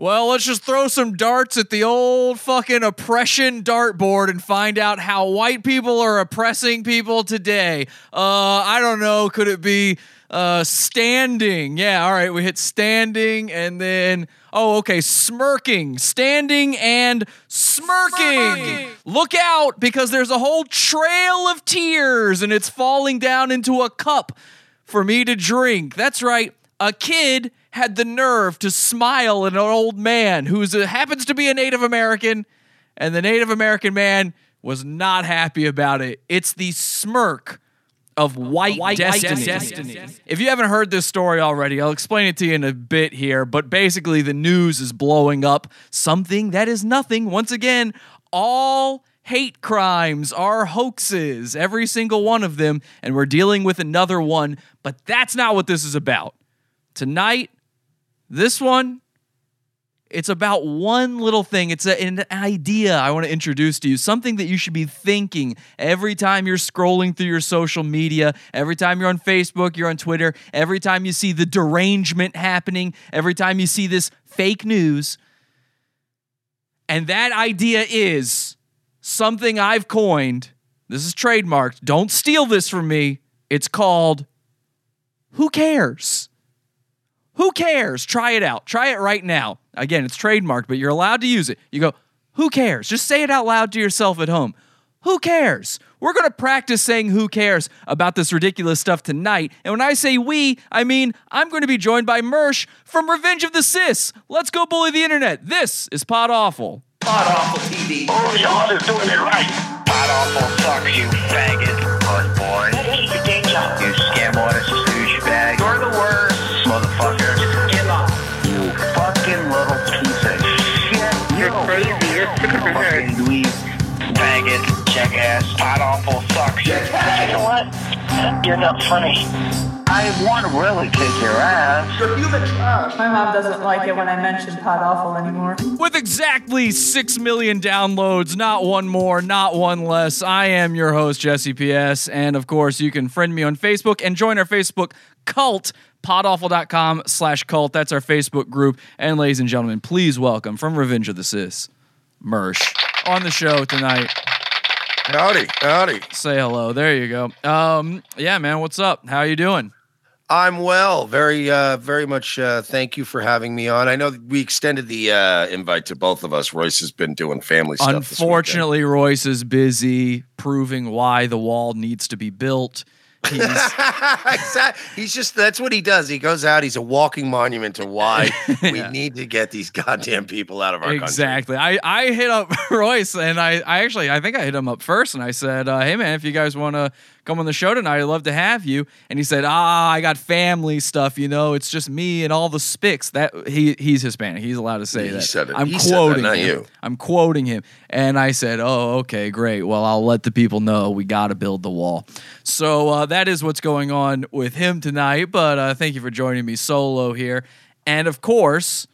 Well, let's just throw some darts at the old fucking oppression dartboard and find out how white people are oppressing people today. Uh, I don't know. Could it be uh, standing? Yeah, all right. We hit standing and then, oh, okay, smirking. Standing and smirking. smirking. Look out because there's a whole trail of tears and it's falling down into a cup for me to drink. That's right. A kid had the nerve to smile at an old man who happens to be a Native American, and the Native American man was not happy about it. It's the smirk of white, white destiny. destiny. If you haven't heard this story already, I'll explain it to you in a bit here. But basically, the news is blowing up something that is nothing. Once again, all hate crimes are hoaxes, every single one of them, and we're dealing with another one. But that's not what this is about. Tonight, this one, it's about one little thing. It's a, an idea I want to introduce to you, something that you should be thinking every time you're scrolling through your social media, every time you're on Facebook, you're on Twitter, every time you see the derangement happening, every time you see this fake news. And that idea is something I've coined. This is trademarked. Don't steal this from me. It's called Who Cares? Who cares? Try it out. Try it right now. Again, it's trademarked, but you're allowed to use it. You go, Who cares? Just say it out loud to yourself at home. Who cares? We're going to practice saying who cares about this ridiculous stuff tonight. And when I say we, I mean I'm going to be joined by Mersh from Revenge of the Cis. Let's go bully the internet. This is Pod Awful. Pod Awful TV. Oh, y'all is doing it right. Pod Awful sucks, you faggot. Puss boy. That is your day job. You scam artist Jackass. Pod Awful sucks. you You know what? You're not funny. I want to really kick your ass. You're human trash. My mom doesn't like it when I mention Pod Awful anymore. With exactly 6 million downloads, not one more, not one less, I am your host, Jesse P.S. And of course, you can friend me on Facebook and join our Facebook cult, podawful.com slash cult. That's our Facebook group. And ladies and gentlemen, please welcome from Revenge of the Cis, Mersh, on the show tonight. Howdy, howdy. Say hello. There you go. Um, yeah, man, what's up? How are you doing? I'm well. Very, uh, very much. Uh, thank you for having me on. I know we extended the uh, invite to both of us. Royce has been doing family stuff. Unfortunately, Royce is busy proving why the wall needs to be built. He's Exact- he's just that's what he does. He goes out. He's a walking monument to why we Yeah. need to get these goddamn people out of our country. exactly. I, I hit up Royce and I, I actually I think I hit him up first and I said, uh, "Hey man, if you guys want to come on the show tonight, I'd love to have you." And he said, "Ah, I got family stuff. You know, it's just me and all the spics." That he he's Hispanic. He's allowed to say He that. said it. I'm He said that, quoting not him. you. I'm quoting him. And I said, "Oh, okay, great. Well, I'll let the people know we got to build the wall." So uh, that is what's going on with him tonight. But uh, thank you for joining me solo here. And of course,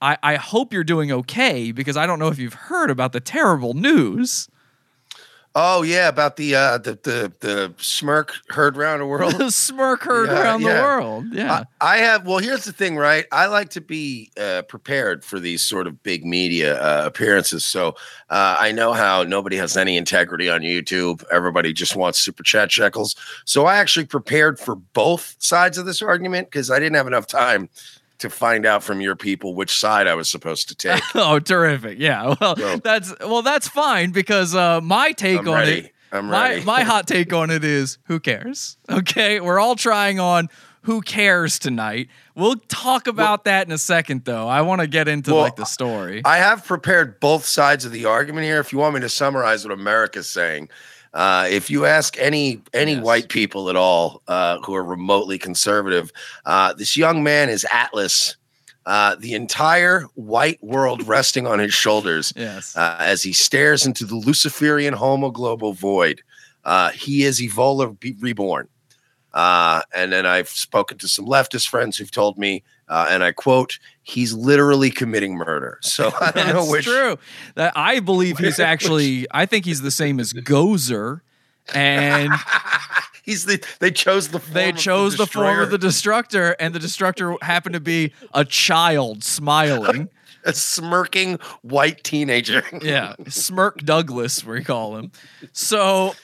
I, I hope you're doing okay because I don't know if you've heard about the terrible news. Oh yeah, about the uh, the the the smirk heard around the world. The smirk heard Yeah, around the world. Yeah. I, I have. Well, here's the thing, right? I like to be uh, prepared for these sort of big media uh, appearances. So uh, I know how nobody has any integrity on YouTube. Everybody just wants super chat shekels. So I actually prepared for both sides of this argument because I didn't have enough time to find out from your people which side I was supposed to take. oh, terrific. Yeah. Well, So- that's well, that's fine because uh, my take I'm on ready. it I'm my, ready. my hot take on it is who cares? Okay. We're all trying on who cares tonight. We'll talk about that in a second, though. I want to get into Well, like the story. I have prepared both sides of the argument here. If you want me to summarize what America's saying, uh, if you ask any any Yes. white people at all uh, who are remotely conservative, uh, this young man is Atlas. Uh, the entire white world resting on his shoulders yes. uh, as he stares into the Luciferian homo global void. Uh, he is Evola reborn. Uh, and then I've spoken to some leftist friends who've told me, uh, and I quote, he's literally committing murder. So I don't know That's which. true. That I believe he's actually. I think he's the same as Gozer, and He's the. They chose the. Form They of chose the, form of the destructor, and the destructor happened to be a child smiling. a smirking white teenager. Yeah, Smirk Douglas, we call him. So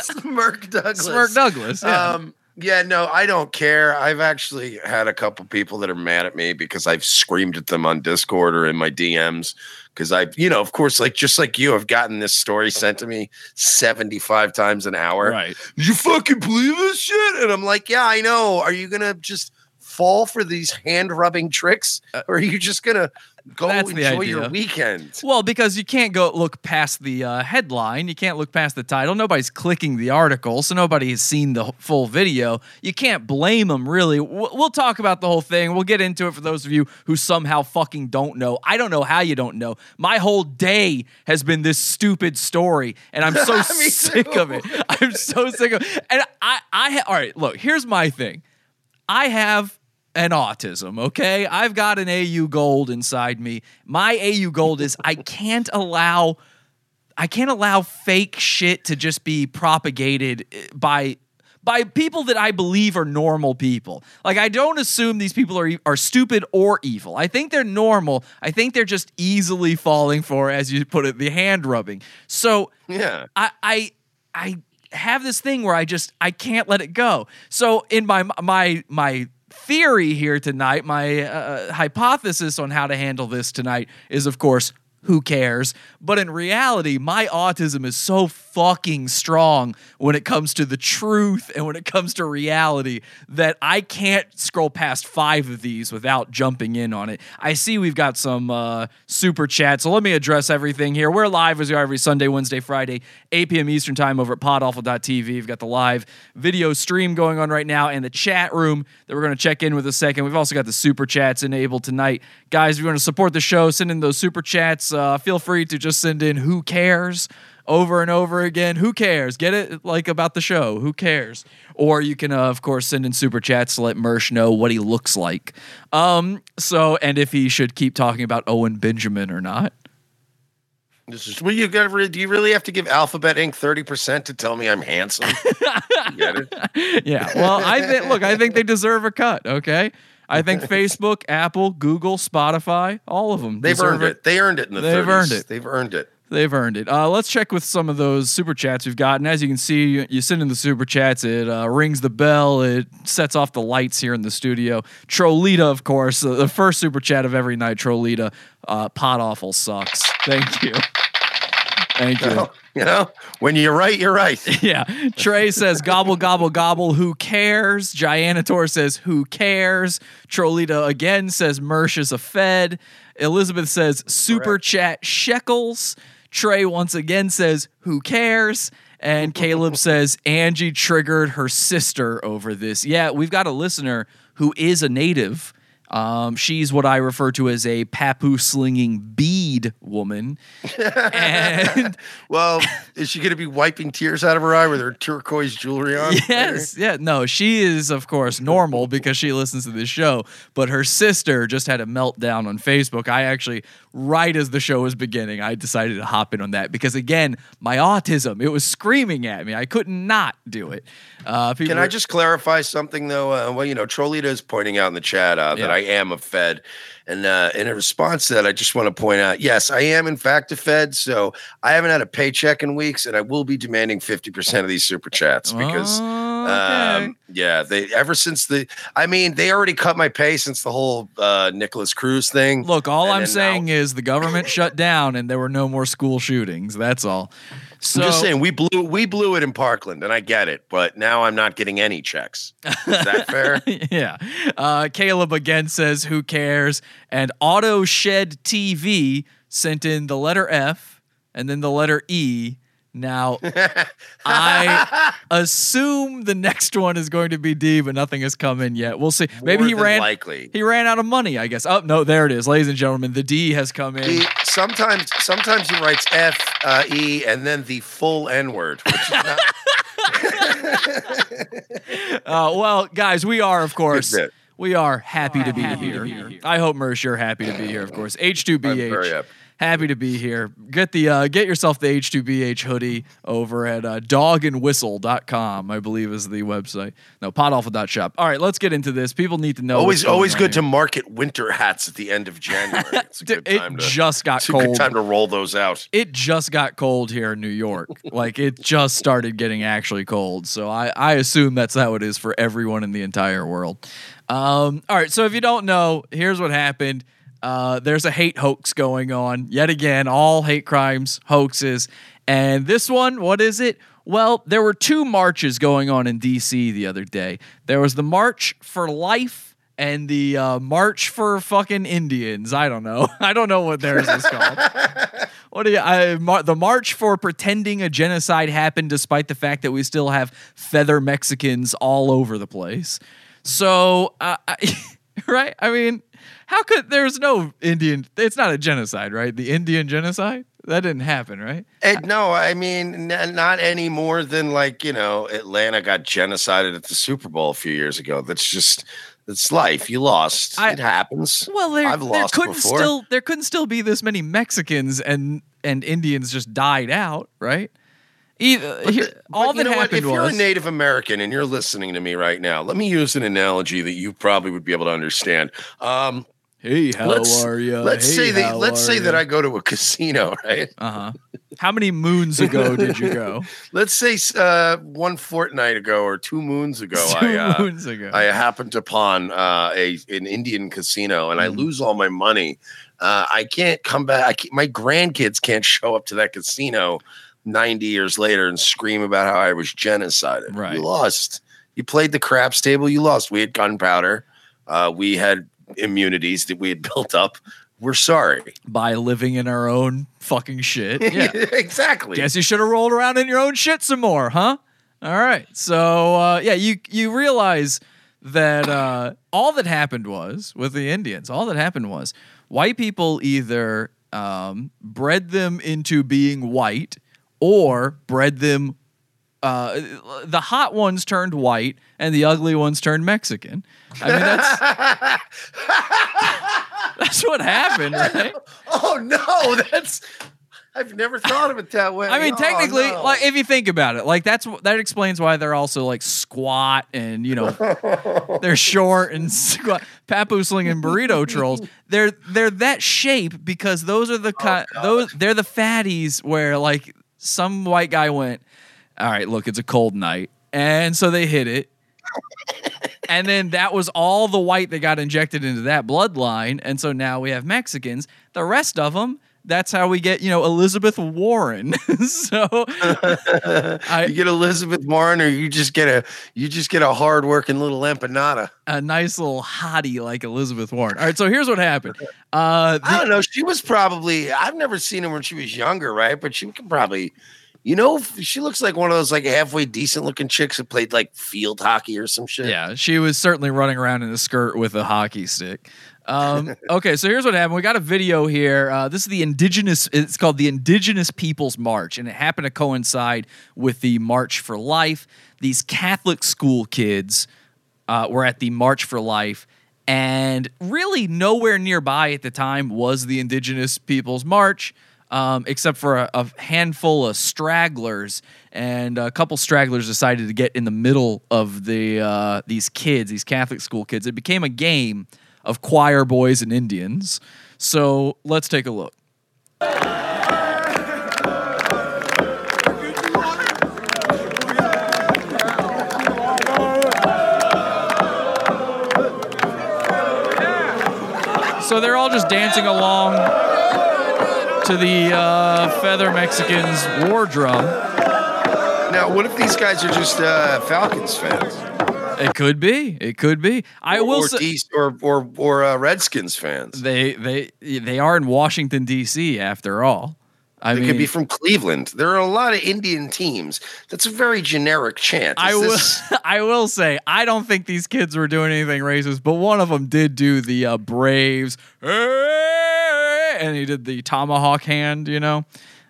Smirk Douglas. Smirk Douglas. Yeah. Um, yeah, no, I don't care. I've actually had a couple people that are mad at me because I've screamed at them on Discord or in my DMs. Because I, you know, of course, like just like you, I've gotten this story sent to me 75 times an hour. right. You fucking believe this shit? And I'm like, yeah, I know. Are you going to just fall for these hand rubbing tricks? Uh, or are you just going to go That's enjoy your weekend? Well, because you can't go look past the uh, headline, you can't look past the title. Nobody's clicking the article, so nobody has seen the full video. You can't blame them, really. We'll talk about the whole thing. We'll get into it for those of you who somehow fucking don't know. I don't know how you don't know. My whole day has been this stupid story, and I'm so sick of it. I'm so sick of it. And I, I, all right, look, here's my thing. I have an autism, okay? I've got an AU gold inside me. My AU gold is I can't allow I can't allow fake shit to just be propagated eh, by by people that I believe are normal people. Like I don't assume these people are are stupid or evil. I think they're normal. I think they're just easily falling for as you put it the hand rubbing. So Yeah. I I I have this thing where I just I can't let it go. So in my my my theory here tonight, my uh, hypothesis on how to handle this tonight is of course who cares? But in reality, my autism is so fucking strong when it comes to the truth and when it comes to reality that I can't scroll past five of these without jumping in on it. I see we've got some uh, super chats, so let me address everything here. We're live as we are every Sunday, Wednesday, Friday, 8 p.m. Eastern Time over at podawful.tv. We've got the live video stream going on right now and the chat room that we're going to check in with a second. We've also got the super chats enabled tonight. Guys, if you want to support the show, send in those super chats. Uh, feel free to just send in who cares over and over again. Who cares? Get it like about the show. Who cares? Or you can, uh, of course, send in super chats to let Mersh know what he looks like. Um, so, and if he should keep talking about Owen Benjamin or not. This is well, you got. Do you really have to give Alphabet Inc. thirty percent to tell me I'm handsome? Get it? Yeah. Well, I think, look, I think they deserve a cut. Okay. I think Facebook, Apple, Google, Spotify, all of them. They've earned it. They earned it in the. They've 30s. earned it. They've earned it. They've earned it. Uh, let's check with some of those super chats we've got. And as you can see, you, you send in the super chats. It uh, rings the bell. It sets off the lights here in the studio. Trolita, of course, uh, the first super chat of every night. Trolita, uh, Pod Awful sucks. Thank you. Thank you. Well, you know, when you're right, you're right. Yeah. Trey says gobble gobble gobble. Who cares? Gianator says who cares? Trolita again says Mersh is a Fed. Elizabeth says super Correct. chat shekels. Trey once again says who cares? And Caleb says Angie triggered her sister over this. Yeah, we've got a listener who is a native. Um, she's what I refer to as a papu slinging bead woman. and Well, is she going to be wiping tears out of her eye with her turquoise jewelry on? Yes, yeah, no, she is of course normal because she listens to this show, but her sister just had a meltdown on Facebook. I actually right as the show was beginning, I decided to hop in on that because again, my autism, it was screaming at me. I could not do it. Uh Can I were- just clarify something though? Uh, well, you know, Trolita is pointing out in the chat uh, Yeah. that I am a Fed, and uh, in response to that, I just want to point out, yes, I am in fact a Fed. So I haven't had a paycheck in weeks, and I will be demanding fifty percent of these super chats because. Oh, okay. Um, yeah, they ever since the, I mean, they already cut my pay since the whole uh, Nikolas Cruz thing. Look, all and I'm saying now- is the government shut down and there were no more school shootings. That's all. So I'm just saying we blew we blew it in Parkland, and I get it, but now I'm not getting any checks. Is that fair? yeah. Uh, Caleb again says, Who cares? And Auto Shed TV sent in the letter F and then the letter E. Now, I assume the next one is going to be D, but nothing has come in yet. We'll see. Maybe More he ran. likely. He ran out of money, I guess. Oh no, there it is, ladies and gentlemen. The D has come in. He, sometimes sometimes he writes F uh, E and then the full N word, not Uh, well, guys, we are, of course, we are happy to be here. I hope Mersh, you're happy to be here, of course. I'm very H2BH happy. To be here. Get the uh, get yourself the H2BH hoodie over at uh, dogandwhistle.com, I believe is the website. No, podawful.shop. All right, let's get into this. People need to know. always always good here. to market winter hats at the end of January. It's a good time it to just got it's a cold. good time to roll those out. it just got cold here in New York. like it just started getting actually cold. So I, I assume that's how it is for everyone in the entire world. Um, all right. So if you don't know, here's what happened. Uh, there's a hate hoax going on yet again. All hate crimes, hoaxes, and this one, what is it? Well, there were two marches going on in D.C. the other day. There was the March for Life and the uh, March for fucking Indians. I don't know. I don't know what theirs is called. What do you? I, mar- the march for pretending a genocide happened, despite the fact that we still have feather Mexicans all over the place. So, uh, I, right? I mean, how could there's no Indian? It's not a genocide, right? The Indian genocide that didn't happen, right? And no, I mean n- not any more than like you know Atlanta got genocided at the Super Bowl a few years ago. That's just it's life. You lost. I- it happens. Well, there, I've lost there couldn't before. still there couldn't still be this many Mexicans and and Indians just died out, right? Either, here, But all you that happened If you're a Native American and you're listening to me right now, let me use an analogy that you probably would be able to understand. Um, Hey, how let's are you? let's Hey, say that let's say that? I go to a casino, right? Uh huh. How many moons ago did you go? Let's say uh, one fortnight ago or two moons ago, Two I uh, moons ago. I happened upon uh, a an Indian casino and I Mhm. lose all my money. Uh, I can't come back. I can't, my grandkids can't show up to that casino 90 years later and scream about how I was genocided. Right. You lost. You played the craps table. You lost. We had gunpowder. Uh, we had immunities that we had built up. We're sorry. By living in our own fucking shit. Yeah. exactly. Guess you should have rolled around in your own shit some more, huh? All right. So uh, yeah, you you realize that uh, all that happened was with the Indians. All that happened was white people either um, bred them into being white or bred them. Uh, the hot ones turned white and the ugly ones turned Mexican. I mean, that's that's what happened, right? oh no, that's. I've never thought of it that way. I mean, Oh, technically, no. like if you think about it, like that's that explains why they're also like squat and you know they're short and squat, papoose slinging burrito trolls. They're they're that shape because those are the kind those they're the fatties where like some white guy went, all right, look, it's a cold night, and so they hit it. And then that was all the white that got injected into that bloodline. And so now we have Mexicans. The rest of them, that's how we get, you know, Elizabeth Warren. so I, you get Elizabeth Warren, or you just get a you just get a hard working little empanada. a nice little hottie like Elizabeth Warren. All right, so here's what happened. Uh, I don't know. She was probably I've never seen her when she was younger, right? But she can probably, you know, she looks like one of those like halfway decent looking chicks that played like field hockey or some shit. yeah, she was certainly running around in a skirt with a hockey stick. Um, okay, so here's what happened. We got a video here. Uh, this is the indigenous. It's called the Indigenous Peoples March, and it happened to coincide with the March for Life. These Catholic school kids uh, were at the March for Life, and really nowhere nearby at the time was the Indigenous Peoples March. Um, except for a, a handful of stragglers, and a couple stragglers decided to get in the middle of the uh, these kids, these Catholic school kids. It became a game of choir boys and Indians. So let's take a look. So they're all just dancing along to the uh, Feather Mexicans war drum. Now, what if these guys are just uh, Falcons fans, It could be. It could be. I will or say or or or uh, Redskins fans? they they they are in Washington D.C. after all. I They mean, could be from Cleveland. There are a lot of Indian teams. That's a very generic chant. I will. this- I will say I don't think these kids were doing anything racist, but one of them did do the uh, Braves, "Hey!" And he did the tomahawk hand. You know,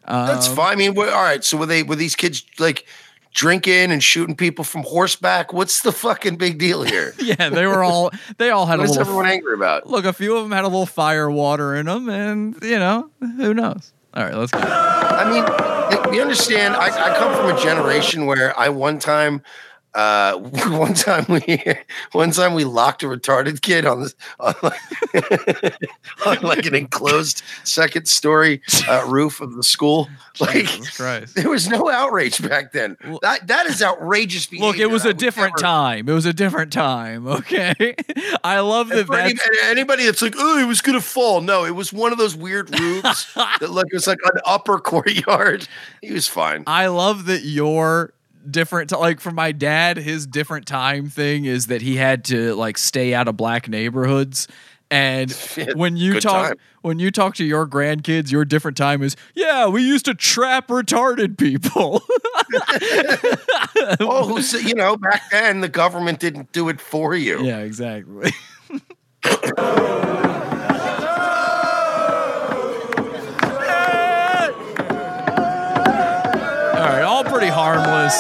That's Um, fine. I mean, all right. So were they were these kids like drinking and shooting people from horseback. What's the fucking big deal here? Yeah, they were all they all had What a is little everyone angry about? look. A few of them had a little fire water in them, and you know who knows. All right, let's go. I mean, you understand? I, I come from a generation where I one time, uh, one time we, one time we locked a retarded kid on this, on like, on like an enclosed second story uh, roof of the school. Like, there was no outrage back then. That that is outrageous. behavior. Look, it was a different never- time. It was a different time. Okay, I love that. for any- anybody that's like, oh, it was gonna fall. No, it was one of those weird roofs that like it was like an upper courtyard. He was fine. I love that your different t- like for my dad his different time thing is that he had to like stay out of black neighborhoods and when you talk time. when you talk to your grandkids your different time is yeah we used to trap retarded people Oh, who's you know, back then the government didn't do it for you. yeah exactly all pretty harmless.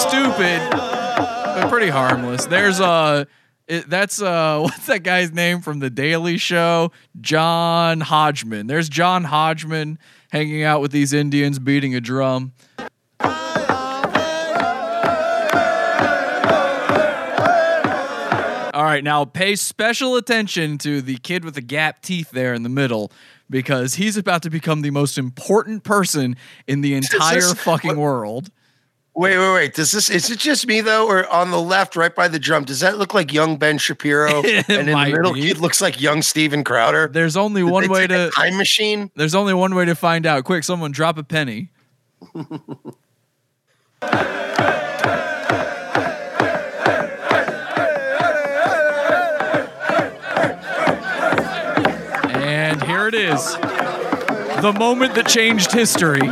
Stupid but pretty harmless. There's uh it, that's uh what's that guy's name from the daily show? John hodgman. There's john hodgman hanging out with these indians beating a drum. All right, now pay special attention to the kid with the gap teeth there in the middle because he's about to become the most important person in the entire this- fucking what- world. Wait, wait, wait. Does this is it just me though, or on the left, right by the drum? Does that look like young Ben Shapiro? And in the middle, be. it looks like young Steven Crowder. There's only Did one way to time machine. There's only one way to find out. Quick, someone drop a penny. it is. The moment that changed history.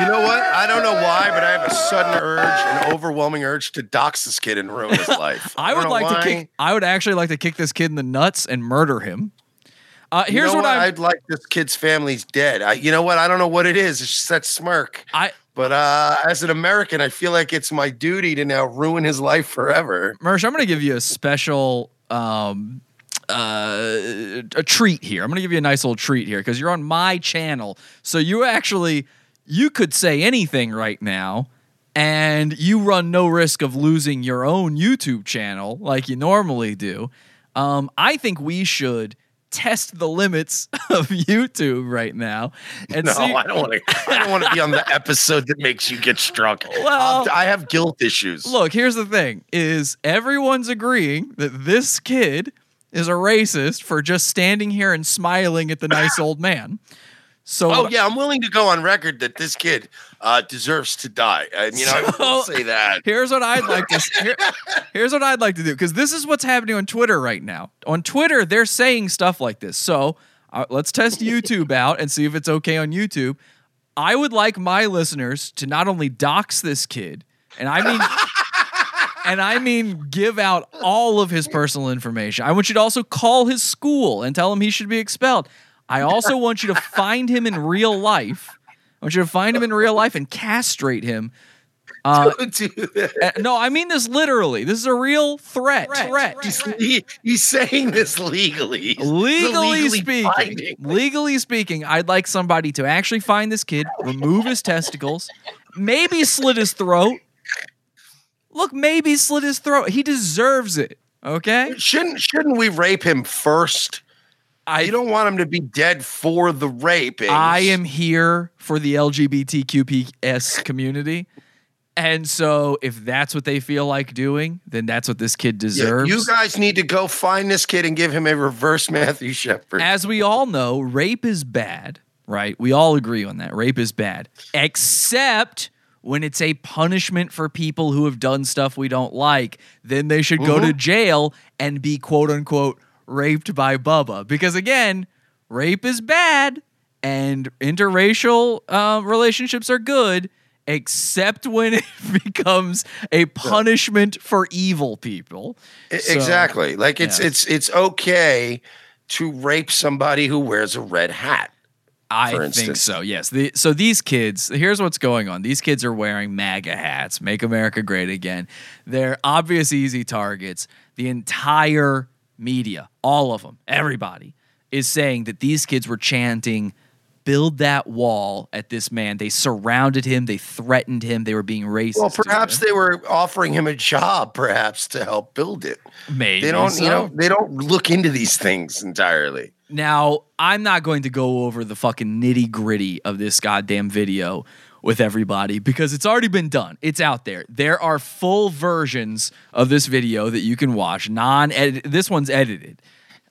You know what? I don't know why, but I have a sudden urge, an overwhelming urge to dox this kid and ruin his life. I don't would like to kick I would actually like to kick this kid in the nuts and murder him. Uh, You here's know what, I'm I'd like. This kid's family's dead. I, you know what? I don't know what it is. It's just that smirk. I But uh, as an American, I feel like it's my duty to now ruin his life forever. Mersh, I'm going to give you a special um, uh, a treat here. I'm going to give you a nice little treat here because you're on my channel. So you actually you could say anything right now and you run no risk of losing your own YouTube channel like you normally do. Um, I think we should test the limits of YouTube right now and No, see I don't want to. I don't want to be on the episode that makes you get struck. Well- I'll- I have guilt issues. Look, here's the thing: is everyone's agreeing that this kid is a racist for just standing here and smiling at the nice old man. So, Oh yeah, I'm willing to go on record that this kid uh, deserves to die. And you know, I will So- say that. here's what I'd like to here- here's what I'd like to do because this is what's happening on Twitter right now. On Twitter, they're saying stuff like this. So uh, let's test YouTube out and see if it's okay on YouTube. I would like my listeners to not only dox this kid, and I mean. And I mean, give out all of his personal information. I want you to also call his school and tell him he should be expelled. I also want you to find him in real life. I want you to find him in real life and castrate him. Uh, Don't do that. uh, no, I mean this literally. This is a real threat. Threat. He's, he- he's saying this legally. It's Legally, speaking, binding. legally speaking, I'd like somebody to actually find this kid, remove his testicles, maybe slit his throat. Look, maybe slit his throat. He deserves it. Okay. Shouldn't shouldn't we rape him first? I you don't want him to be dead for the rape. I am here for the LGBTQPS community. And so if that's what they feel like doing, then that's what this kid Yeah, deserves. you guys need to go find this kid and give him a reverse Matthew Shepard. As we all know, rape is bad, right? We all agree on that. Rape is bad, except when it's a punishment for people who have done stuff we don't like. Then they should go to jail and be quote unquote raped by Bubba. Because again, rape is bad and interracial uh, relationships are good. Except when it becomes a punishment for evil people. So- exactly. Like it's yeah. it's it's okay to rape somebody who wears a red hat. I think instance. so. Yes. The, so these kids, here's what's going on. These kids are wearing MAGA hats, "Make America Great Again." They're obvious easy targets. The entire media, all of them, everybody, is saying that these kids were chanting. Build that wall at this man. They surrounded him. They threatened him. They were being racist. Well, perhaps they were offering him a job, perhaps to help build it. maybe They don't, so. you know, they don't look into these things entirely. Now, I'm not going to go over the fucking nitty gritty of this goddamn video with everybody because it's already been done. It's out there. There are full versions of this video that you can watch. Non edit. This one's edited.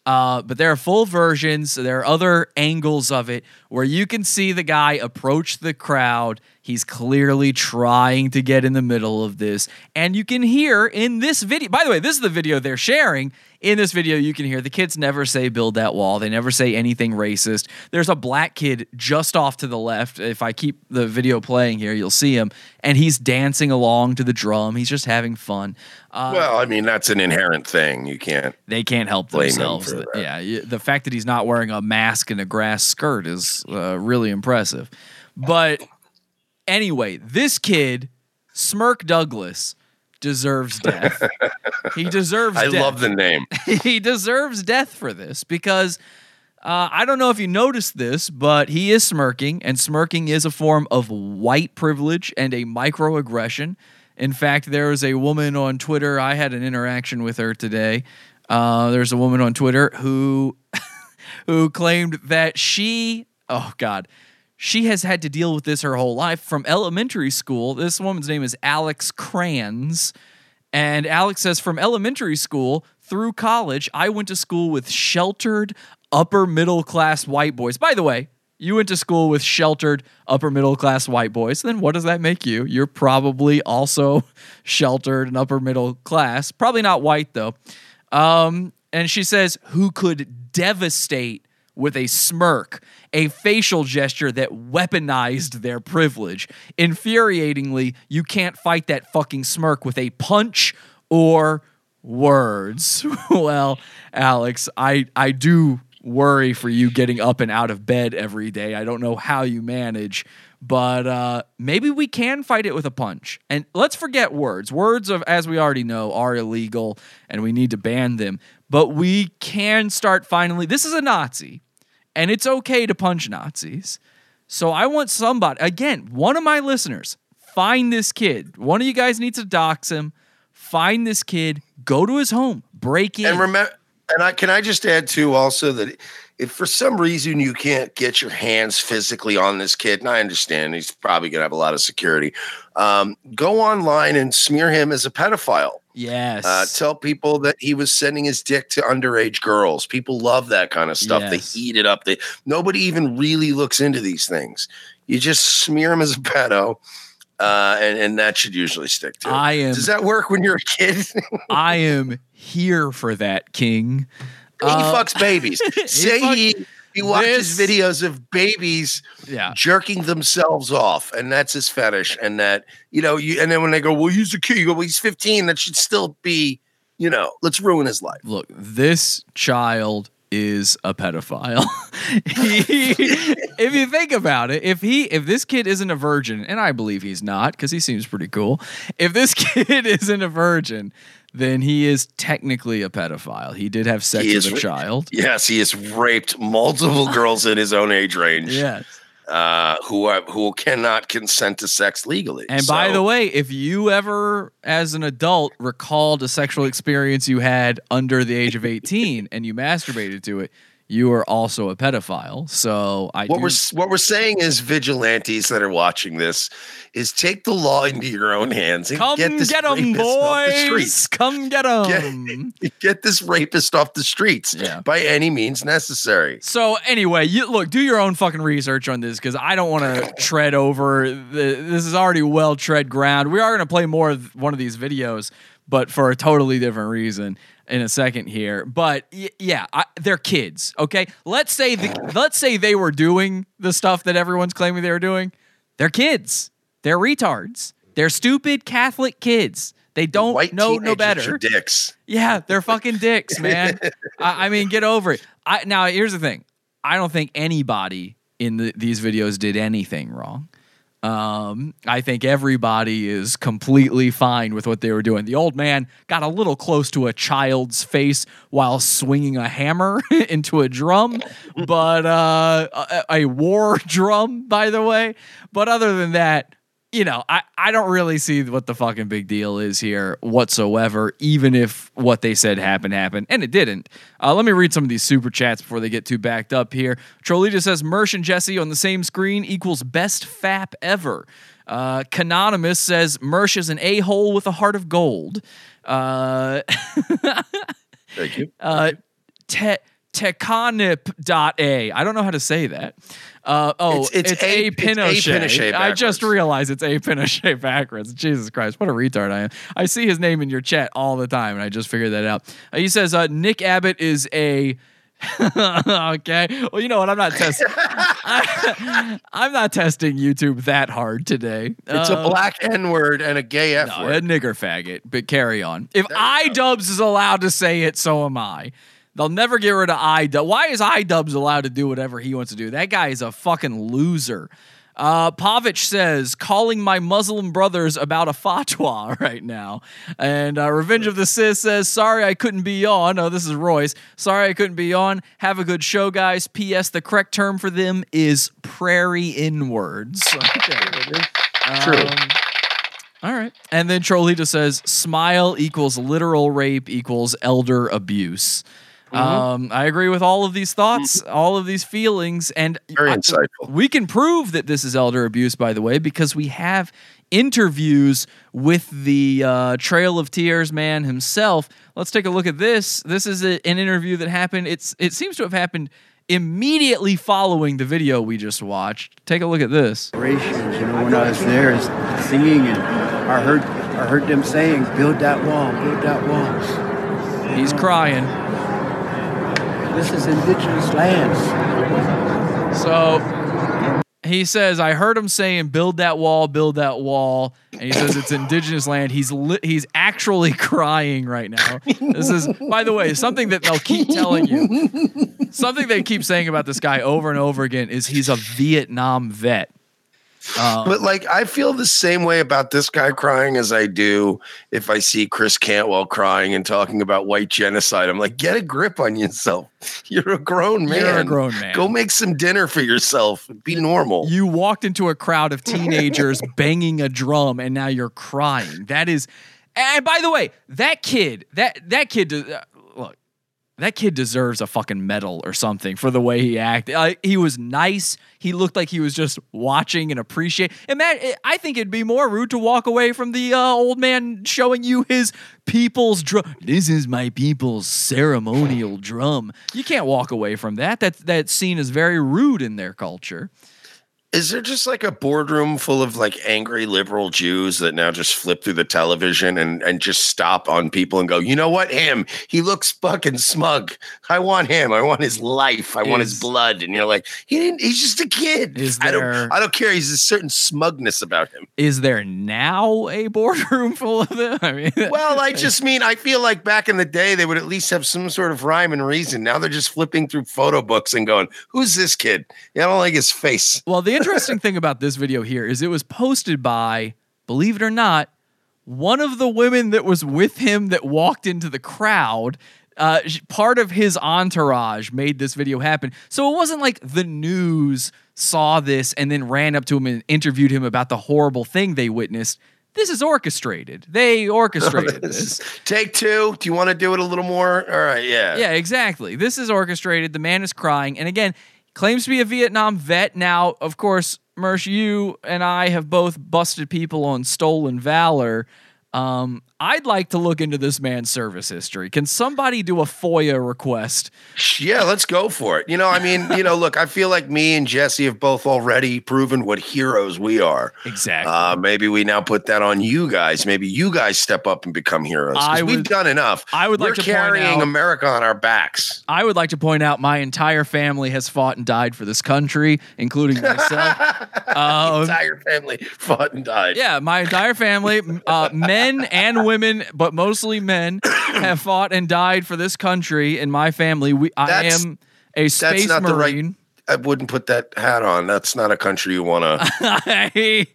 Uh, but there are full versions. There are other angles of it where you can see the guy approach the crowd. He's clearly trying to get in the middle of this. And you can hear in this video, by the way, this is the video they're sharing. In this video, you can hear the kids never say build that wall. They never say anything racist. There's a black kid just off to the left. If I keep the video playing here, you'll see him. And he's dancing along to the drum. He's just having fun. Uh, well, I mean, that's an inherent thing. You can't. they can't help themselves. Yeah, the fact that he's not wearing a mask and a grass skirt is uh, really impressive. But anyway, this kid, Smirk Douglas, deserves death. he deserves. I death. love the name. he deserves death for this because uh, I don't know if you noticed this, but he is smirking, and smirking is a form of white privilege and a microaggression. In fact, there was a woman on Twitter. I had an interaction with her today. Uh, there's a woman on Twitter who who claimed that she, oh God, she has had to deal with this her whole life from elementary school. This woman's name is Alex Kranz. And Alex says, from elementary school through college, I went to school with sheltered upper middle class white boys. By the way, you went to school with sheltered upper middle class white boys. Then what does that make you? You're probably also sheltered and upper middle class. Probably not white though. Um, and she says, who could devastate with a smirk, a facial gesture that weaponized their privilege. Infuriatingly, you can't fight that fucking smirk with a punch or words. well, Alex, I I do worry for you getting up and out of bed every day. I don't know how you manage, but uh, maybe we can fight it with a punch. And let's forget words. Words of, as we already know, are illegal, and we need to ban them. But we can start finally. This is a Nazi, and it's okay to punch Nazis. So I want somebody again. One of my listeners find this kid. One of you guys needs to dox him. Find this kid. Go to his home. Break in. And remember, and I can I just add too also that if for some reason you can't get your hands physically on this kid, and I understand he's probably gonna have a lot of security, um, go online and smear him as a pedophile. yes. Uh, tell people that he was sending his dick to underage girls. People love that kind of stuff. Yes. They eat it up. They nobody even really looks into these things. You just smear him as a pedo, uh, and and that should usually stick to. I am. Does that work when you're a kid? I am here for that, King. He Uh, fucks babies. Say fuck- he he watches this- videos of babies Yeah. jerking themselves off, and that's his fetish. And that you know, you and then when they go, well, he's a kid. You go, well, he's fifteen. That should still be, you know, let's ruin his life. Look, this child is a pedophile. He- if you think about it, if he if this kid isn't a virgin, and I believe he's not because he seems pretty cool. If this kid isn't a virgin, then he is technically a pedophile. He did have sex with a ra- child. Yes, he has raped multiple girls in his own age range. Yes. uh, who are, who cannot consent to sex legally. And by the way, if you ever, as an adult, recalled a sexual experience you had under the age of 18 and you masturbated to it, you are also a pedophile. So I what do, we're what we're saying is vigilantes that are watching this is take the law into your own hands and come get this get 'em, rapist off the boys. streets. Come get them. Get this rapist off the streets Yeah. by any means necessary. So anyway, you look, do your own fucking research on this because I don't want to tread over. The, this is already well tread ground. We are going to play more of one of these videos, but for a totally different reason in a second here. But y- yeah, I, they're kids. Okay, let's say the let's say they were doing the stuff that everyone's claiming they were doing. They're kids. They're retards. They're stupid Catholic kids. They don't White know no better. dicks. Yeah, they're fucking dicks, man. I, I mean, get over it. I, now, here's the thing. I don't think anybody in the, these videos did anything wrong. Um, I think everybody is completely fine with what they were doing. The old man got a little close to a child's face while swinging a hammer into a drum, but uh, a, a war drum, by the way. But other than that, you know, I, I don't really see what the fucking big deal is here whatsoever, even if what they said happened, happened, and it didn't. Uh, let me read some of these super chats before they get too backed up here. Trolita says, Mersh and Jesse on the same screen equals best fap ever. Uh, Canonymous says, Mersh is an a hole with a heart of gold. Uh, Thank you. uh, te- Teconip.a. I don't know how to say that. Uh, oh, It's- it's it's, A- a, it's A. Pinochet. Pinochet I just realized it's a Pinochet backwards. Jesus Christ, what a retard I am. I see his name in your chat all the time, and I just figured that out. Uh, he says uh, Nick Abbott is a. okay. Well, you know what? I'm not testing. I'm not testing YouTube that hard today. It's Uh, a black N word and a gay F no, a nigger faggot, but carry on. If iDubbbz is allowed to say it, so am I. They'll never get rid of iDub. Why is iDubbbz allowed to do whatever he wants to do? That guy is a fucking loser. Uh, Pavich says, calling my Muslim brothers about a fatwa right now. And uh, Revenge of the Cis says, sorry I couldn't be on. Oh, this is Royce. Sorry I couldn't be on. Have a good show, guys. P.S. The correct term for them is prairie inwards. Okay. True. Um, all right. And then Trolita says smile equals literal rape equals elder abuse. Mm-hmm. Um, I agree with all of these thoughts, all of these feelings, and Very I- insightful. we can prove that this is elder abuse, by the way, because we have interviews with the uh, Trail of Tears man himself. Let's take a look at this. This is a, an interview that happened. It's it seems to have happened immediately following the video we just watched. Take a look at this. You know, when I was there is singing and I heard I heard them saying, build that wall, build that wall. He's crying. This is indigenous lands. So he says, I heard him saying, "Build that wall, build that wall," and he says it's indigenous land. He's li- he's actually crying right now. This is, by the way, something that they'll keep telling you. Something they keep saying about this guy over and over again is he's a Vietnam vet. But like, I feel the same way about this guy crying as I do if I see Chris Cantwell crying and talking about white genocide. I'm like, get a grip on yourself. You're a grown man. You're a grown man. Go make some dinner for yourself. Be normal. You walked into a crowd of teenagers banging a drum, and now you're crying. That is, and by the way, that kid, that that kid, uh, that kid deserves a fucking medal or something for the way he acted. Uh, he was nice. He looked like he was just watching and appreciate. Matt, I think it'd be more rude to walk away from the uh, old man showing you his people's drum. This is my people's ceremonial drum. You can't walk away from that. That that scene is very rude in their culture. Is there just like a boardroom full of like angry liberal Jews that now just flip through the television and, and just stop on people and go, you know what? Him, he looks fucking smug. I want him. I want his life. I want his blood. And you're like, he didn't, he's just a kid. Is I don't I don't care. He's a certain smugness about him. Is there now a boardroom full of them? I mean, Well, I just mean I feel like back in the day they would at least have some sort of rhyme and reason. Now they're just flipping through photo books and going, "Who's this kid?" Yeah, I don't like his face. well, the interesting thing about this video here is it was posted by, believe it or not, one of the women that was with him that walked into the crowd. Uh, part of his entourage made this video happen. So it wasn't like the news saw this and then ran up to him and interviewed him about the horrible thing they witnessed. This is orchestrated. They orchestrated this. Take two. Do you want to do it a little more? All right, yeah. Yeah, exactly. This is orchestrated. The man is crying. And again, claims to be a Vietnam vet. Now, of course, Mersh, you and I have both busted people on stolen valor. Um, I'd like to look into this man's service history. Can somebody do a FOIA request? Yeah, let's go for it. You know, I mean, you know, look, I feel like me and Jesse have both already proven what heroes we are. Exactly. Uh, maybe we now put that on you guys. Maybe you guys step up and become heroes. I we've done enough. I would like We're to point carrying out- America on our backs. I would like to point out my entire family has fought and died for this country, including myself. Um, Entire family fought and died. Yeah, my entire family, uh, men and women, but mostly men, have fought and died for this country. In my family, we I That's- am a space not the right- marine. I wouldn't put that hat on. That's not a country you want to. I,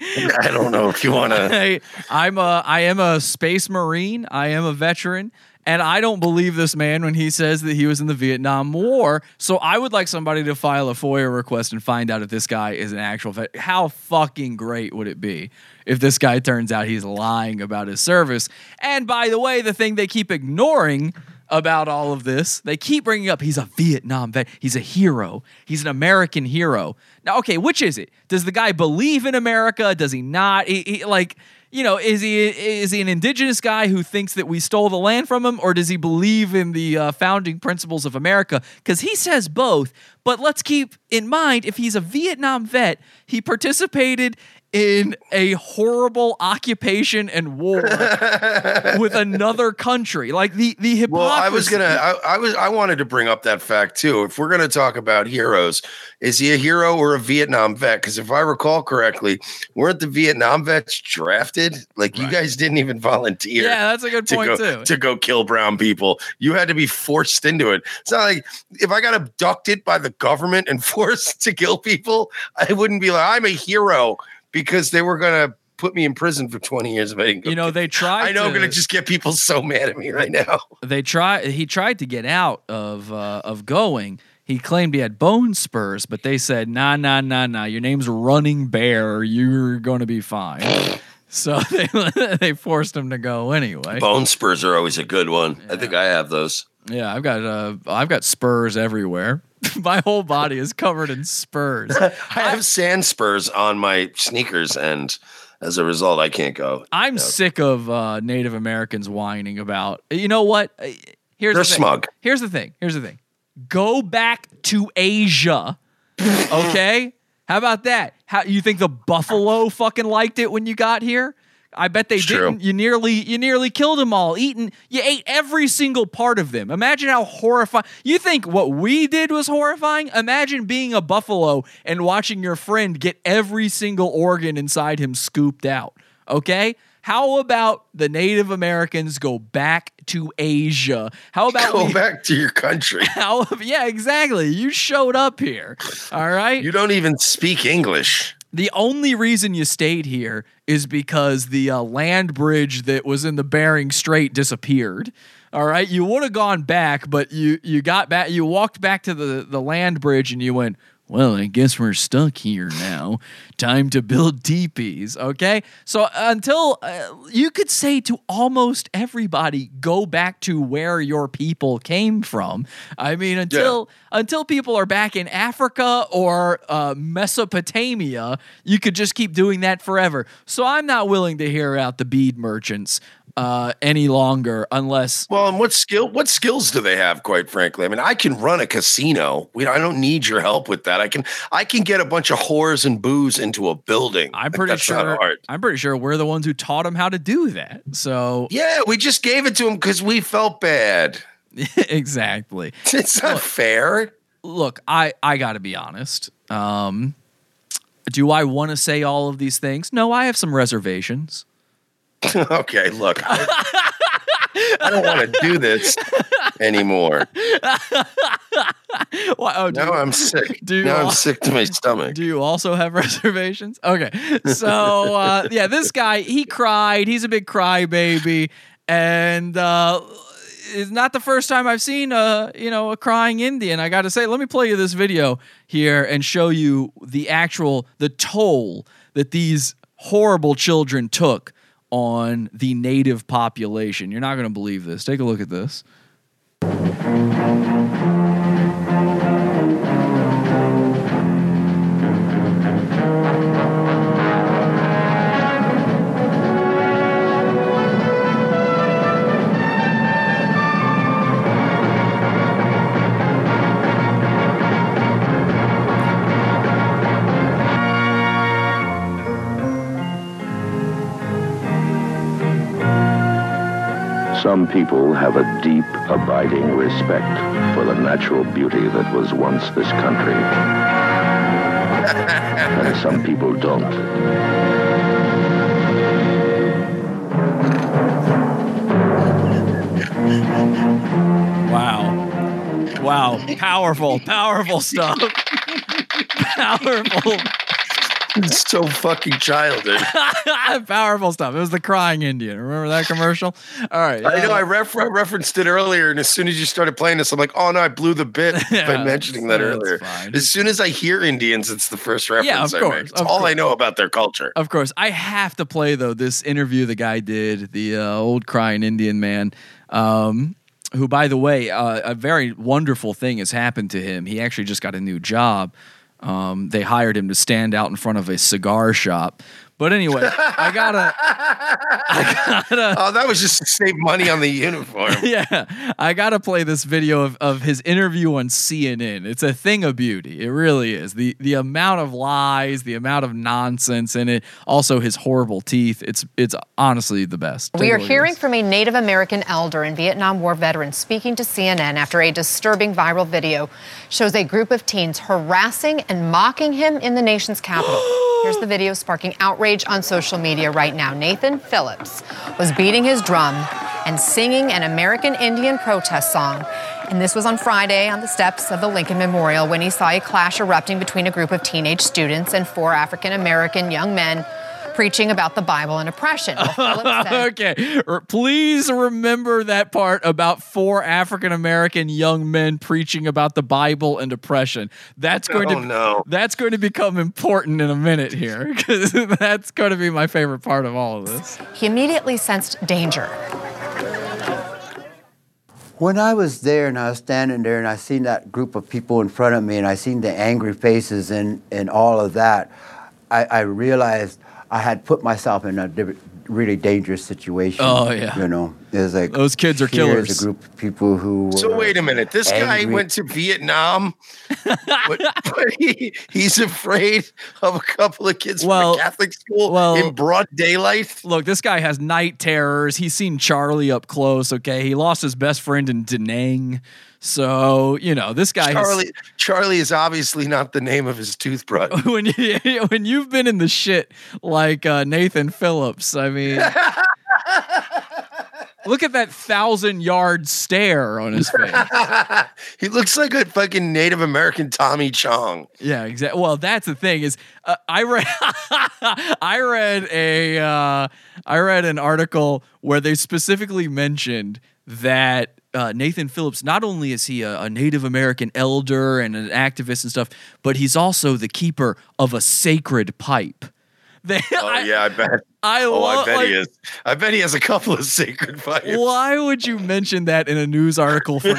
I don't know if you want to. I, I'm a I am a space marine. I am a veteran. And I don't believe this man when he says that he was in the Vietnam War. So I would like somebody to file a FOIA request and find out if this guy is an actual vet. How fucking great would it be if this guy turns out he's lying about his service? And by the way, the thing they keep ignoring about all of this, they keep bringing up he's a Vietnam vet. He's a hero. He's an American hero. Now, okay, which is it? Does the guy believe in America? Does he not? He, he- like, you know, is he is he an indigenous guy who thinks that we stole the land from him, or does he believe in the uh, founding principles of America? Because he says both. But let's keep in mind, if he's a Vietnam vet, he participated in a horrible occupation and war with another country. Like the the hypocrisy. Well, I was gonna. I, I was. I wanted to bring up that fact too. If we're gonna talk about heroes, is he a hero or a Vietnam vet? Because if I recall correctly, weren't the Vietnam vets drafted? Like you guys didn't even volunteer. Yeah, that's a good to point go too. to go kill brown people. You had to be forced into it. It's not like if I got abducted by the government and forced to kill people, I wouldn't be like I'm a hero because they were gonna put me in prison for 20 years if I didn't go you know, they tried. I know I'm gonna just get people so mad at me right now. they try he tried to get out of uh, of going. He claimed he had bone spurs, but they said, "Nah, nah, nah, nah. Your name's Running Bear. You're going to be fine." So they they forced him to go anyway. Bone spurs are always a good one. I think I have those. Yeah, I've got uh, I've got spurs everywhere. My whole body is covered in spurs. I have sand spurs on my sneakers, and as a result, I can't go. I'm sick of uh, Native Americans whining about. You know what? Uh, Here's They're the thing. smug. Here's the thing. Here's the thing. Go back to Asia. Okay? How about that? How you think the buffalo fucking liked it when you got here? I bet they It's didn't. You nearly you nearly killed them all. Eaten you ate every single part of them. Imagine how horrifying. You think what we did was horrifying? Imagine being a buffalo and watching your friend get every single organ inside him scooped out. Okay? How about the Native Americans go back to Asia? How about Go we- back to your country. how yeah, exactly. You showed up here. All right. You don't even speak English. The only reason you stayed here is because the uh, land bridge that was in the Bering Strait disappeared. All right, you would have gone back, but you you got back. You walked back to the the land bridge, and you went. Well, I guess we're stuck here now. Time to build teepees. Okay, so until uh, you could say to almost everybody, go back to where your people came from. I mean, until until people are back in Africa or uh, Mesopotamia, you could just keep doing that forever. So I'm not willing to hear out the bead merchants uh, any longer unless. Well, and what skill? What skills do they have? Quite frankly, I mean, I can run a casino. We, I don't need your help with that. I can. I can get a bunch of whores and booze into a building. I'm pretty not sure. I'm pretty sure we're the ones who taught them how to do that. So Yeah, we just gave it to them because we felt bad. exactly. It's not fair. Look, I I got to be honest. Um, do I want to say all of these things? No, I have some reservations. okay, look, I, I don't want to do this anymore. Why- oh, Now you- I'm sick. do now I'm sick to my stomach. Do you also have reservations? Okay. So uh, yeah, this guy he cried. He's a big crybaby, and uh, it's not the first time I've seen a you know a crying Indian. I got to say, let me play you this video here and show you the actual the toll that these horrible children took on the native population. You're not going to believe this. Take a look at this. Some people have a deep, abiding respect for the natural beauty that was once this country. and some people don't. Wow. Wow. Powerful, powerful stuff. powerful, It's so fucking childish. powerful stuff. It was the crying Indian. Remember that commercial? All right. I know uh, I, ref- I referenced it earlier, and as soon as you started playing this, I'm like, oh no, I blew the bit Yeah, by mentioning that earlier. fine. As soon as I hear Indians, it's the first reference Yeah, of I course, make. It's of all I know about their culture. Of course, I have to play though this interview the guy did, the uh, old crying Indian man, um, who, by the way, uh, a very wonderful thing has happened to him. He actually just got a new job. Um, they hired him to stand out in front of a cigar shop. But anyway, I gotta, I gotta, Oh, that was just to save money on the uniform. yeah, I gotta play this video of, of his interview on CNN. It's a thing of beauty. It really is. The the amount of lies, the amount of nonsense in it, also his horrible teeth. It's it's honestly the best. We Take are hearing from a Native American elder and Vietnam War veteran speaking to CNN after a disturbing viral video shows a group of teens harassing and mocking him in the nation's capital. Here's the video sparking outrage on social media right now. Nathan Phillips was beating his drum and singing an American Indian protest song. And this was on Friday on the steps of the Lincoln Memorial when he saw a clash erupting between a group of teenage students and four African American young men preaching about the Bible and oppression. Said, okay, R- please remember that part about four African American young men preaching about the Bible and oppression. That's going Oh, to no. that's going to become important in a minute here because that's going to be my favorite part of all of this. he immediately sensed danger. When I was there and I was standing there and I seen that group of people in front of me and I seen the angry faces and, and all of that, I, I realized I had put myself in a di- really dangerous situation. Oh, yeah. You know, it's like Those kids are here's killers. a group of people who. So wait a minute. This guy went to Vietnam, but, but he, he's afraid of a couple of kids Well- from a Catholic school well- in broad daylight. Look, this guy has night terrors. He's seen Charlie up close. Okay, he lost his best friend in Da Nang. So you know this guy. has- Charlie, Charlie is obviously not the name of his toothbrush. when you when you've been in the shit like uh, Nathan Phillips, I mean, look at that thousand yard stare on his face. he looks like a fucking Native American Tommy Chong. Yeah, exactly. Well, that's the thing is, uh, I read, I read a, uh, I read an article where they specifically mentioned that uh, Nathan Phillips not only is he a, a Native American elder and an activist and stuff, but he's also the keeper of a sacred pipe. They, Oh I, yeah, I bet. I Oh, I bet like, he is. I bet he has a couple of sacred pipes. Why would you mention that in a news article for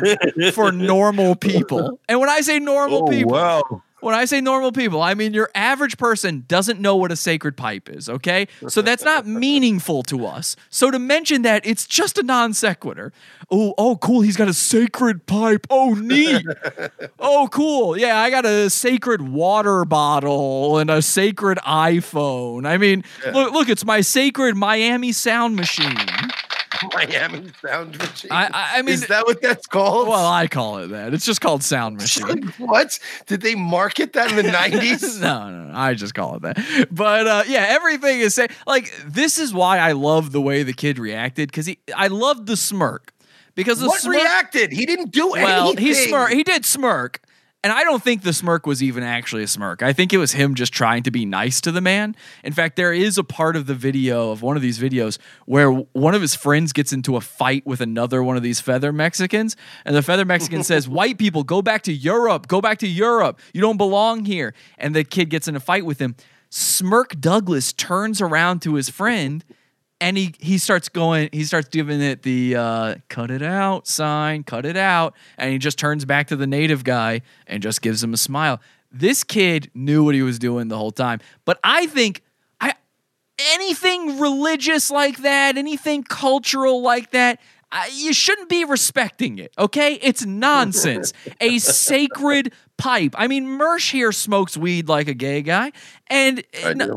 for normal people? And when I say normal Oh people, wow! When I say normal people, I mean your average person doesn't know what a sacred pipe is, okay? So that's not meaningful to us. So to mention that, it's just a non sequitur. Oh, oh, cool. He's got a sacred pipe. Oh, neat. oh, cool. Yeah, I got a sacred water bottle and a sacred iPhone. I mean, look, look, it's my sacred Miami sound machine. Miami sound machine. I- I- mean- is that what that's called? Well, I call it that. It's just called sound machine. Like, what did they market that in the nineties? no, no, no, I just call it that. But uh, yeah, everything is say like this is why I love the way the kid reacted because he I loved the smirk because the what smirk. reacted? He didn't do well, anything. he smirk. He did smirk. And I don't think the smirk was even actually a smirk. I think it was him just trying to be nice to the man. In fact, there is a part of the video of one of these videos where one of his friends gets into a fight with another one of these feather Mexicans, and the feather Mexican says, "White people, go back to Europe. Go back to Europe. You don't belong here." And the kid gets in a fight with him. Smirk Douglas turns around to his friend and he he starts going he starts giving it the uh, cut it out sign cut it out. And he just turns back to the native guy and just gives him a smile. This kid knew what he was doing the whole time. But i think i anything religious like that anything cultural like that I, you shouldn't be respecting it okay? It's nonsense. A sacred pipe. I mean mersh here smokes weed like a gay guy and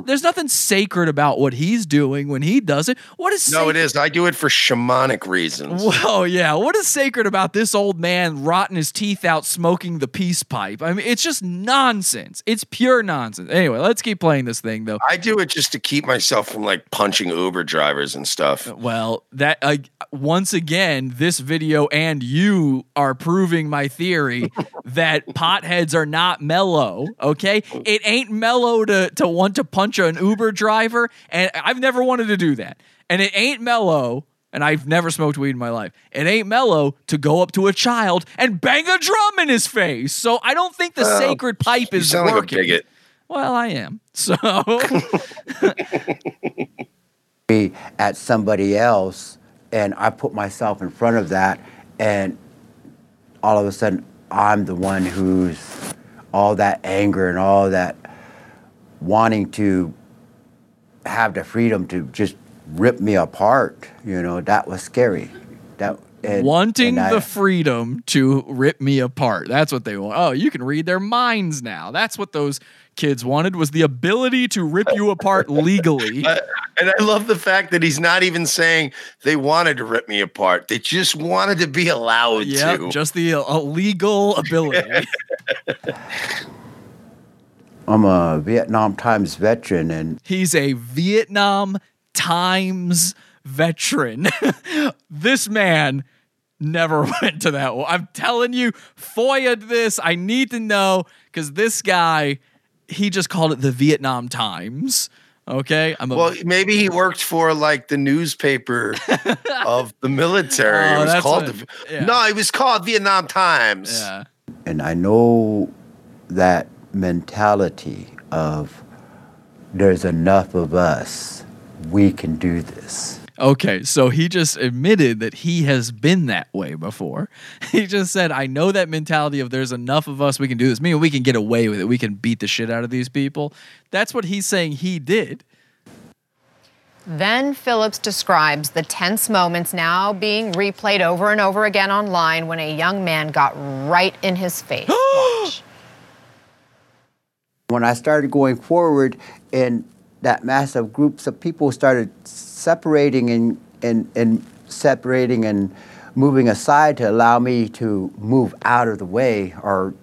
there's nothing sacred about what he's doing when he does it. What is No, it is. I do it for shamanic reasons. Well, yeah. What is sacred about this old man rotting his teeth out smoking the peace pipe? I mean, it's just nonsense. It's pure nonsense. Anyway, let's keep playing this thing though. I do it just to keep myself from like punching Uber drivers and stuff. Well, that uh, once again, this video and you are proving my theory that potheads are not mellow. Okay, it ain't mellow to to want to punch an Uber driver, and I've never wanted to do that. And it ain't mellow. And I've never smoked weed in my life. It ain't mellow to go up to a child and bang a drum in his face. So I don't think the Well, sacred pipe You is sound like a working. bigot. Well, I am. So be at somebody else and I put myself in front of that and all of a sudden I'm the one who's all that anger and all that wanting to have the freedom to just rip me apart, you know, that was scary. That and, wanting and I- the freedom to rip me apart. That's what they want. Oh, you can read their minds now. That's what those kids wanted was the ability to rip you apart legally. Uh, and I love the fact that he's not even saying they wanted to rip me apart. They just wanted to be allowed Yeah, to. just the uh, legal ability. I'm a Vietnam Times veteran and He's a Vietnam Times veteran. this man never went to that war. I'm telling you, FOIA'd this. I need to know because this guy, he just called it the Vietnam Times. Okay, I'm a well, maybe he worked for like the newspaper of the military. Oh, it was called what- the, yeah. No, it was called Vietnam Times. yeah. and I know that mentality of there's enough of us, we can do this. Okay, so he just admitted that he has been that way before. He just said, I know that mentality of there's enough of us, we can do this. Meaning we can get away with it. We can beat the shit out of these people. That's what he's saying he did. Then Phillips describes the tense moments now being replayed over and over again online when a young man got right in his face. Watch. When I started going forward and that massive groups of people started separating and, and, and separating and moving aside to allow me to move out of the way or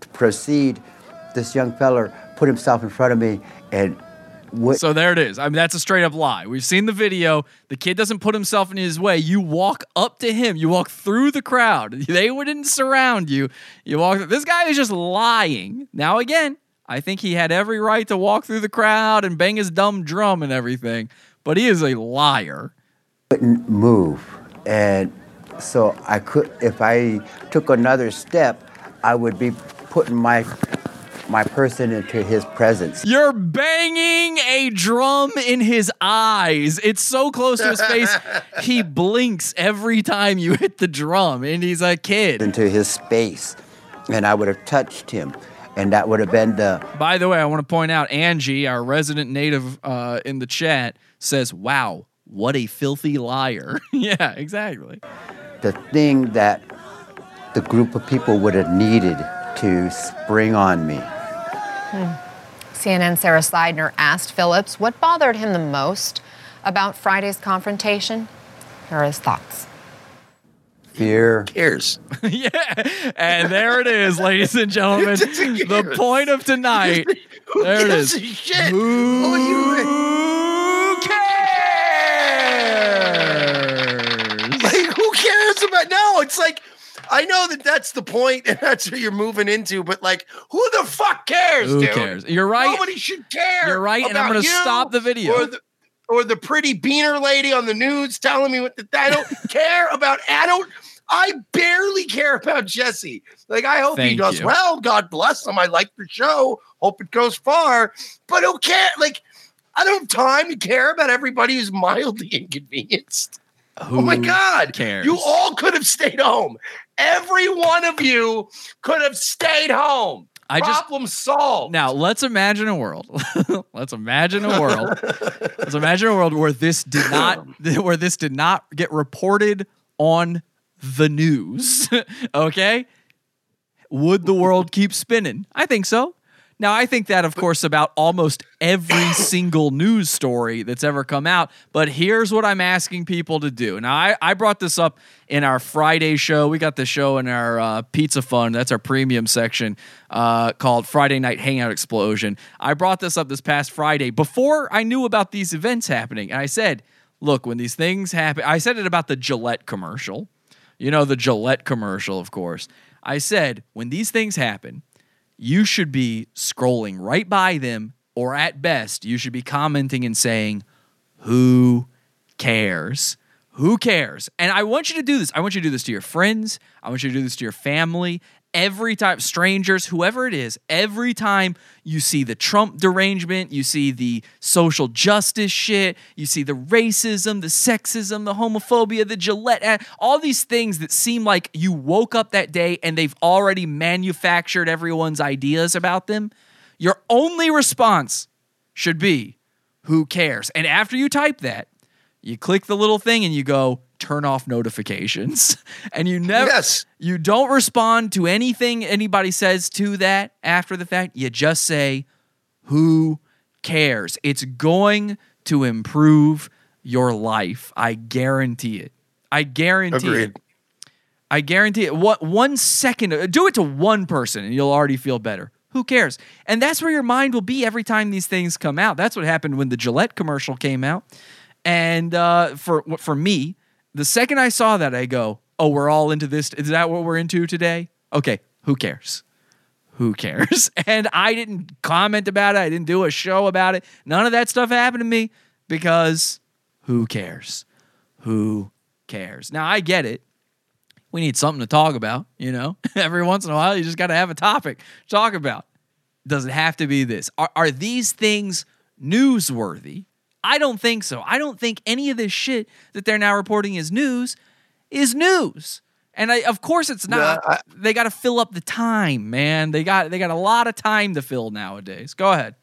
to proceed, this young feller put himself in front of me and went So there it is. I mean, that's a straight up lie. We've seen the video. The kid doesn't put himself in his way. You walk up to him. You walk through the crowd. They wouldn't surround you. You walk. This guy is just lying. Now again, I think he had every right to walk through the crowd and bang his dumb drum and everything, but he is a liar. couldn't move. And so I could, if I took another step, I would be putting my my person into his presence. You're banging a drum in his eyes. It's so close to his face. he blinks every time you hit the drum, and he's a kid. into his space, and I would have touched him, and that would have been the By the way, I want to point out Angie, our resident native uh, in the chat, says, "Wow, what a filthy liar." yeah, exactly. the thing that the group of people would have needed to spring on me. CNN Sara Sidner asked Phillips what bothered him the most about Friday's confrontation. Here are his thoughts. Fear, Cares. yeah, and there it is, ladies and gentlemen. the point of tonight. Who There it is. a shit? Who you- cares? Like, who cares about? No, it's like I know that that's the point, and that's what you're moving into. But like, who the fuck cares, Who dude? cares? You're right. Nobody should care. You're right, and I'm gonna stop the video. The, or the pretty beaner lady on the news telling me what the, I don't care about. I don't. I barely care about Jesse. Like, I hope he Thank does you. well. God bless him. I like the show. Hope it goes far. But who cares? Like, I don't have time to care about everybody who's mildly inconvenienced. Oh my God. cares? You all could have stayed home. Every one of you could have stayed home. I just Problem solved. Now, let's imagine a world. let's imagine a world. let's imagine a world where this did not where this did not get reported on the news. okay? Would the world keep spinning? I think so. Now, I think that, of course, about almost every single news story that's ever come out. But here's what I'm asking people to do. Now, I, I brought this up in our Friday show. We got the show in our uh, Pizza Fund. That's our premium section uh, called Friday Night Hangout Explosion. I brought this up this past Friday before I knew about these events happening. And I said, look, when these things happen, I said it about the Gillette commercial. You know, the Gillette commercial, of course. I said, when these things happen, you should be scrolling right by them, or at best, you should be commenting and saying, Who cares? Who cares? And I want you to do this. I want you to do this to your friends. I want you to do this to your family. Every time, strangers, whoever it is, every time you see the Trump derangement, you see the social justice shit, you see the racism, the sexism, the homophobia, the Gillette, ad, all these things that seem like you woke up that day and they've already manufactured everyone's ideas about them. Your only response should be, who cares? And after you type that, you click the little thing and you go turn off notifications and you never Yes. you don't respond to anything anybody says to that after the fact you just say who cares it's going to improve your life i guarantee it i guarantee Agreed. it I guarantee it. What one second? uh, Do it to one person, and you'll already feel better. Who cares? And that's where your mind will be every time these things come out. That's what happened when the Gillette commercial came out. And uh, for for me, the second I saw that, I go, "Oh, we're all into this. Is that what we're into today? Okay, who cares? Who cares?" And I didn't comment about it. I didn't do a show about it. None of that stuff happened to me because who cares? Who cares? Now I get it we need something to talk about, you know? Every once in a while, you just got to have a topic to talk about. Does it have to be this? Are, are these things newsworthy? I don't think so. I don't think any of this shit that they're now reporting is news is news. And I, of course it's not. I- they got to fill up the time, man. They got they got a lot of time to fill nowadays. Go ahead.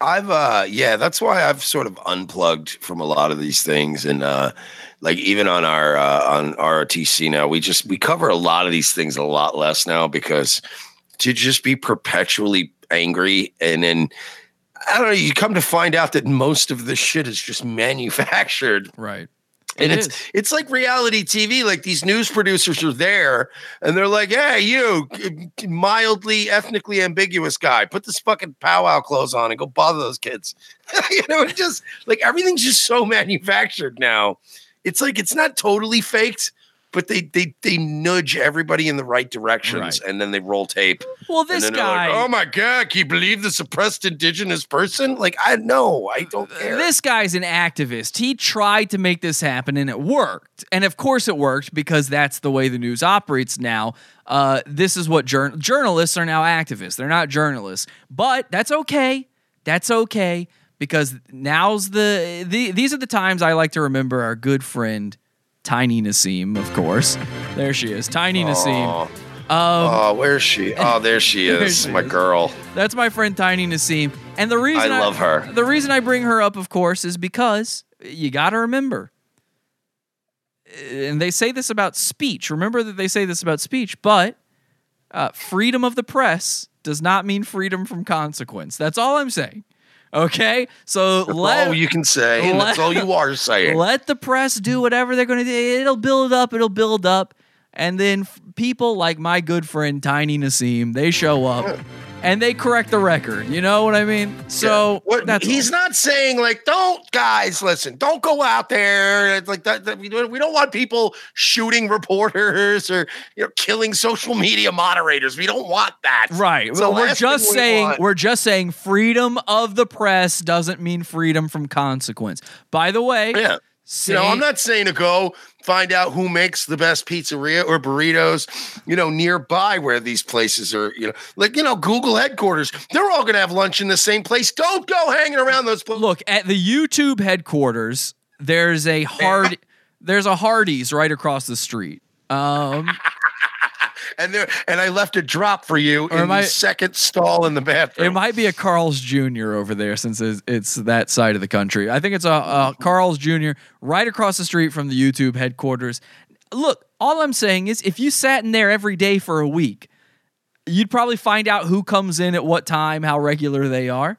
I've uh yeah, that's why I've sort of unplugged from a lot of these things and uh like even on our uh on ROTC now we just we cover a lot of these things a lot less now because to just be perpetually angry and then I don't know, you come to find out that most of the shit is just manufactured Right. and It it's is. it's like reality TV. Like these news producers are there, and they're like, "Hey, you mildly ethnically ambiguous guy, put this fucking powwow clothes on and go bother those kids." you know, it just like everything's just so manufactured now. It's like it's not totally faked, but they they they nudge everybody in the right directions, Right. and then they roll tape. Well, this guy. like, oh my god, can you believe this oppressed indigenous person? Like, I know, I don't care. This guy's an activist. He tried to make this happen and it worked. And of course it worked because that's the way the news operates now. Uh, this is what jour- journalists are now activists. They're not journalists. But that's okay. That's okay because now's the, the these are the times I like to remember our good friend Tiny Nassim, of course. There she is. Tiny Nassim. Um, oh, where's she? Oh, there she There is, she my is. girl. That's my friend Tiny Nassim. And the reason I love her. The reason I bring her up, of course, is because you got to remember. And they say this about speech. Remember that they say this about speech, but uh, freedom of the press does not mean freedom from consequence. That's all I'm saying. Okay? So That's let, all you can say, and that's all you are saying. let the press do whatever they're going to do. It'll build up. It'll build up. And then f- people like my good friend Tiny Nassim, they show up and they correct the record. You know what I mean? So What, that's he's not saying like, don't guys listen, don't go out there. It's like that. that- we, don't, we don't want people shooting reporters or you know killing social media moderators. We don't want that. right. So we're just we saying want. we're just saying freedom of the press doesn't mean freedom from consequence. By the way, Yeah. You know, I'm not saying to go find out who makes the best pizzeria or burritos, you know, nearby where these places are, you know, like, you know, Google headquarters. They're all going to have lunch in the same place. Don't go hanging around those places. look at the YouTube headquarters. There's a hard there's a Hardee's right across the street. Um, And there, and I left a drop for you Or in I- the second stall in the bathroom. It might be a Carl's Jr. over there since it's, it's that side of the country. I think it's a, a Carl's Jr. right across the street from the YouTube headquarters. Look, all I'm saying is if you sat in there every day for a week, you'd probably find out who comes in at what time, how regular they are.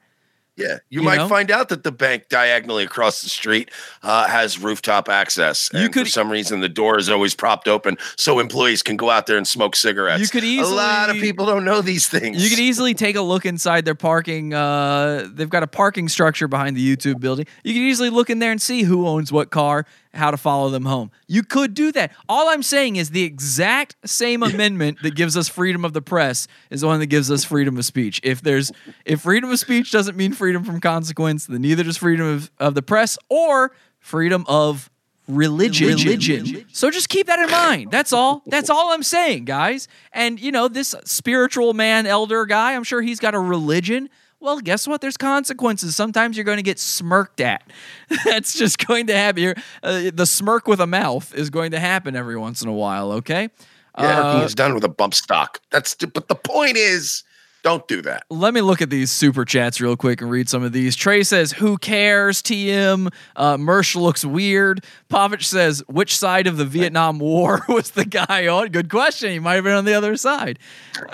Yeah, you, You might know? find out that the bank diagonally across the street uh, has rooftop access. You could- for some reason, the door is always propped open so employees can go out there and smoke cigarettes. You could easily, a lot of people don't know these things. You could easily take a look inside their parking. Uh, they've got a parking structure behind the YouTube building. You could easily look in there and see who owns what car, how to follow them home. You could do that. All I'm saying is the exact same amendment that gives us freedom of the press is the one that gives us freedom of speech. If there's if freedom of speech doesn't mean freedom from consequence, then neither does freedom of, of the press or freedom of religion. religion. So just keep that in mind. That's all. That's all I'm saying, guys. And you know, this spiritual man, elder guy, I'm sure he's got a religion. Well, guess what? There's consequences. Sometimes you're going to get smirked at. That's just going to happen. Uh, the smirk with a mouth is going to happen every once in a while. Okay. Yeah, Uh, everything is done with a bump stock. That's but the point is, don't do that. let me look at these super chats real quick and read some of these. Trey says, "Who cares?" TM. Uh, Mersh looks weird. Povich says, "Which side of the Vietnam War was the guy on?" Good question. He might have been on the other side.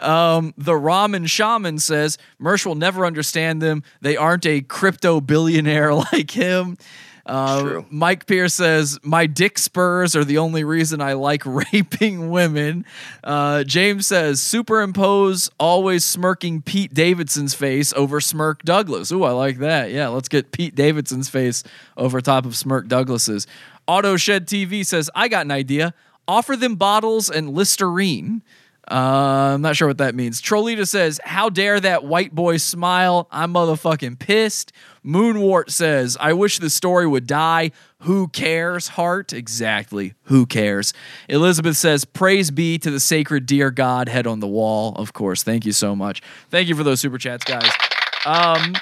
Um, the Ramen Shaman says, "Mersh will never understand them. They aren't a crypto billionaire like him." Uh, True. Mike Pierce says, My dick spurs are the only reason I like raping women. Uh, James says, Superimpose always smirking Pete Davidson's face over Smirk Douglas. Ooh, I like that. Yeah, let's get Pete Davidson's face over top of Smirk Douglas's. Auto Shed TV says, I got an idea. Offer them bottles and Listerine. Uh, I'm not sure what that means. Trolita says, How dare that white boy smile? I'm motherfucking pissed. Moonwart says, I wish the story would die. Who cares, heart? Exactly. Who cares? Elizabeth says, Praise be to the sacred dear God, head on the wall. Of course. Thank you so much. Thank you for those super chats, guys. Um,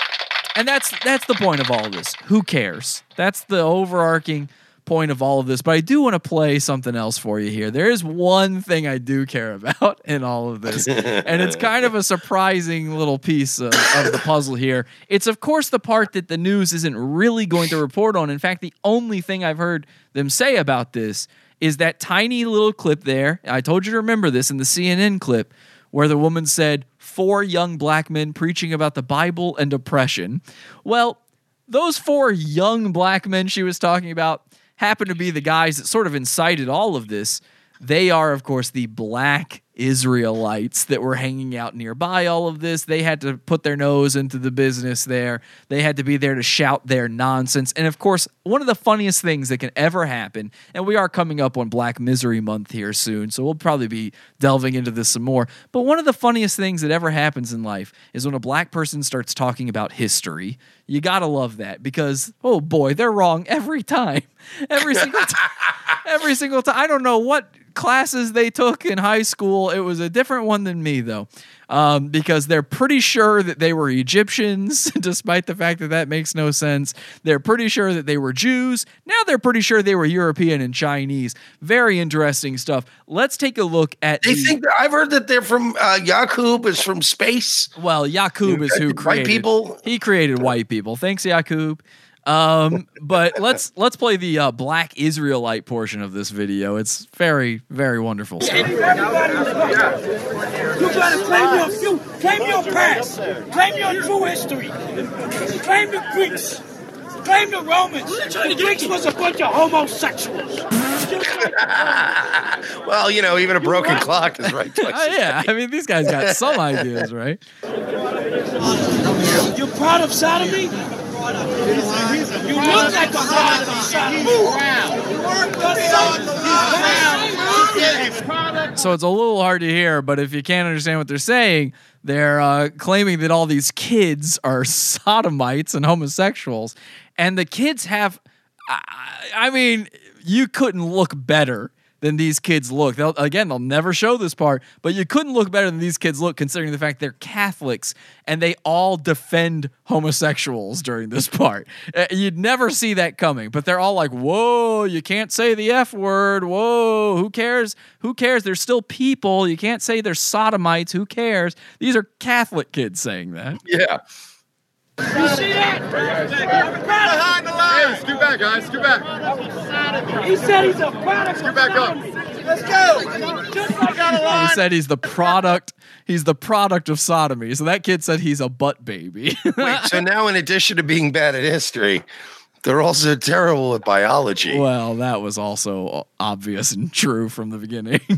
and that's that's the point of all this. Who cares? That's the overarching point of all of this. But I do want to play something else for you here. There is one thing I do care about in all of this, and it's kind of a surprising little piece of, of the puzzle here. It's of course the part that the news isn't really going to report on. In fact, the only thing I've heard them say about this is that tiny little clip there. I told you to remember this in the CNN clip where the woman said four young black men preaching about the Bible and oppression. Well, those four young black men she was talking about happen to be the guys that sort of incited all of this. They are, of course, the black Israelites that were hanging out nearby all of this. They had to put their nose into the business there. They had to be there to shout their nonsense. And of course, one of the funniest things that can ever happen, and we are coming up on Black Misery Month here soon, so we'll probably be delving into this some more. But one of the funniest things that ever happens in life is when a black person starts talking about history. You gotta love that because, oh boy, they're wrong every time. Every single time. every single time. I don't know what classes they took in high school. It was a different one than me, though, um, because they're pretty sure that they were Egyptians, despite the fact that that makes no sense. They're pretty sure that they were Jews. Now they're pretty sure they were European and Chinese. Very interesting stuff. Let's take a look at. They the, think that I've heard that they're from uh, Yakub is from space. Well, Yakub is who created White people? He created white people. Thanks, Yakub. Um, but let's let's play the uh, Black Israelite portion of this video. It's very very wonderful. stuff. Everybody You gotta claim your few, claim your past, claim your true history, claim the Greeks, claim the Romans. The Greeks was a bunch of homosexuals. Well, you know, even a broken clock is right. twice Uh, a yeah. I mean these guys got some ideas, right? You're proud of sodomy? You look product. So it's a little hard to hear, but if you can't understand what they're saying, they're uh, claiming that all these kids are sodomites and homosexuals, and the kids have. I, I mean, you couldn't look better than these kids look. They'll, again, they'll never show this part, but you couldn't look better than these kids look, considering the fact they're Catholics and they all defend homosexuals during this part. Uh, You'd never see that coming, but they're all like, "Whoa, you can't say the f word. Whoa, who cares? Who cares? They're still people. You can't say they're sodomites. Who cares?" These are Catholic kids saying that. Yeah. You see that? Behind the line. Hey, scoot back, guys. Scoot back. He said he's a product. Scoot back up. Let's go. Just like got a He said he's the product. He's the product of sodomy. So that kid said he's a butt baby. Wait, so now in addition to being bad at history, they're also terrible at biology. well, that was also obvious and true from the beginning.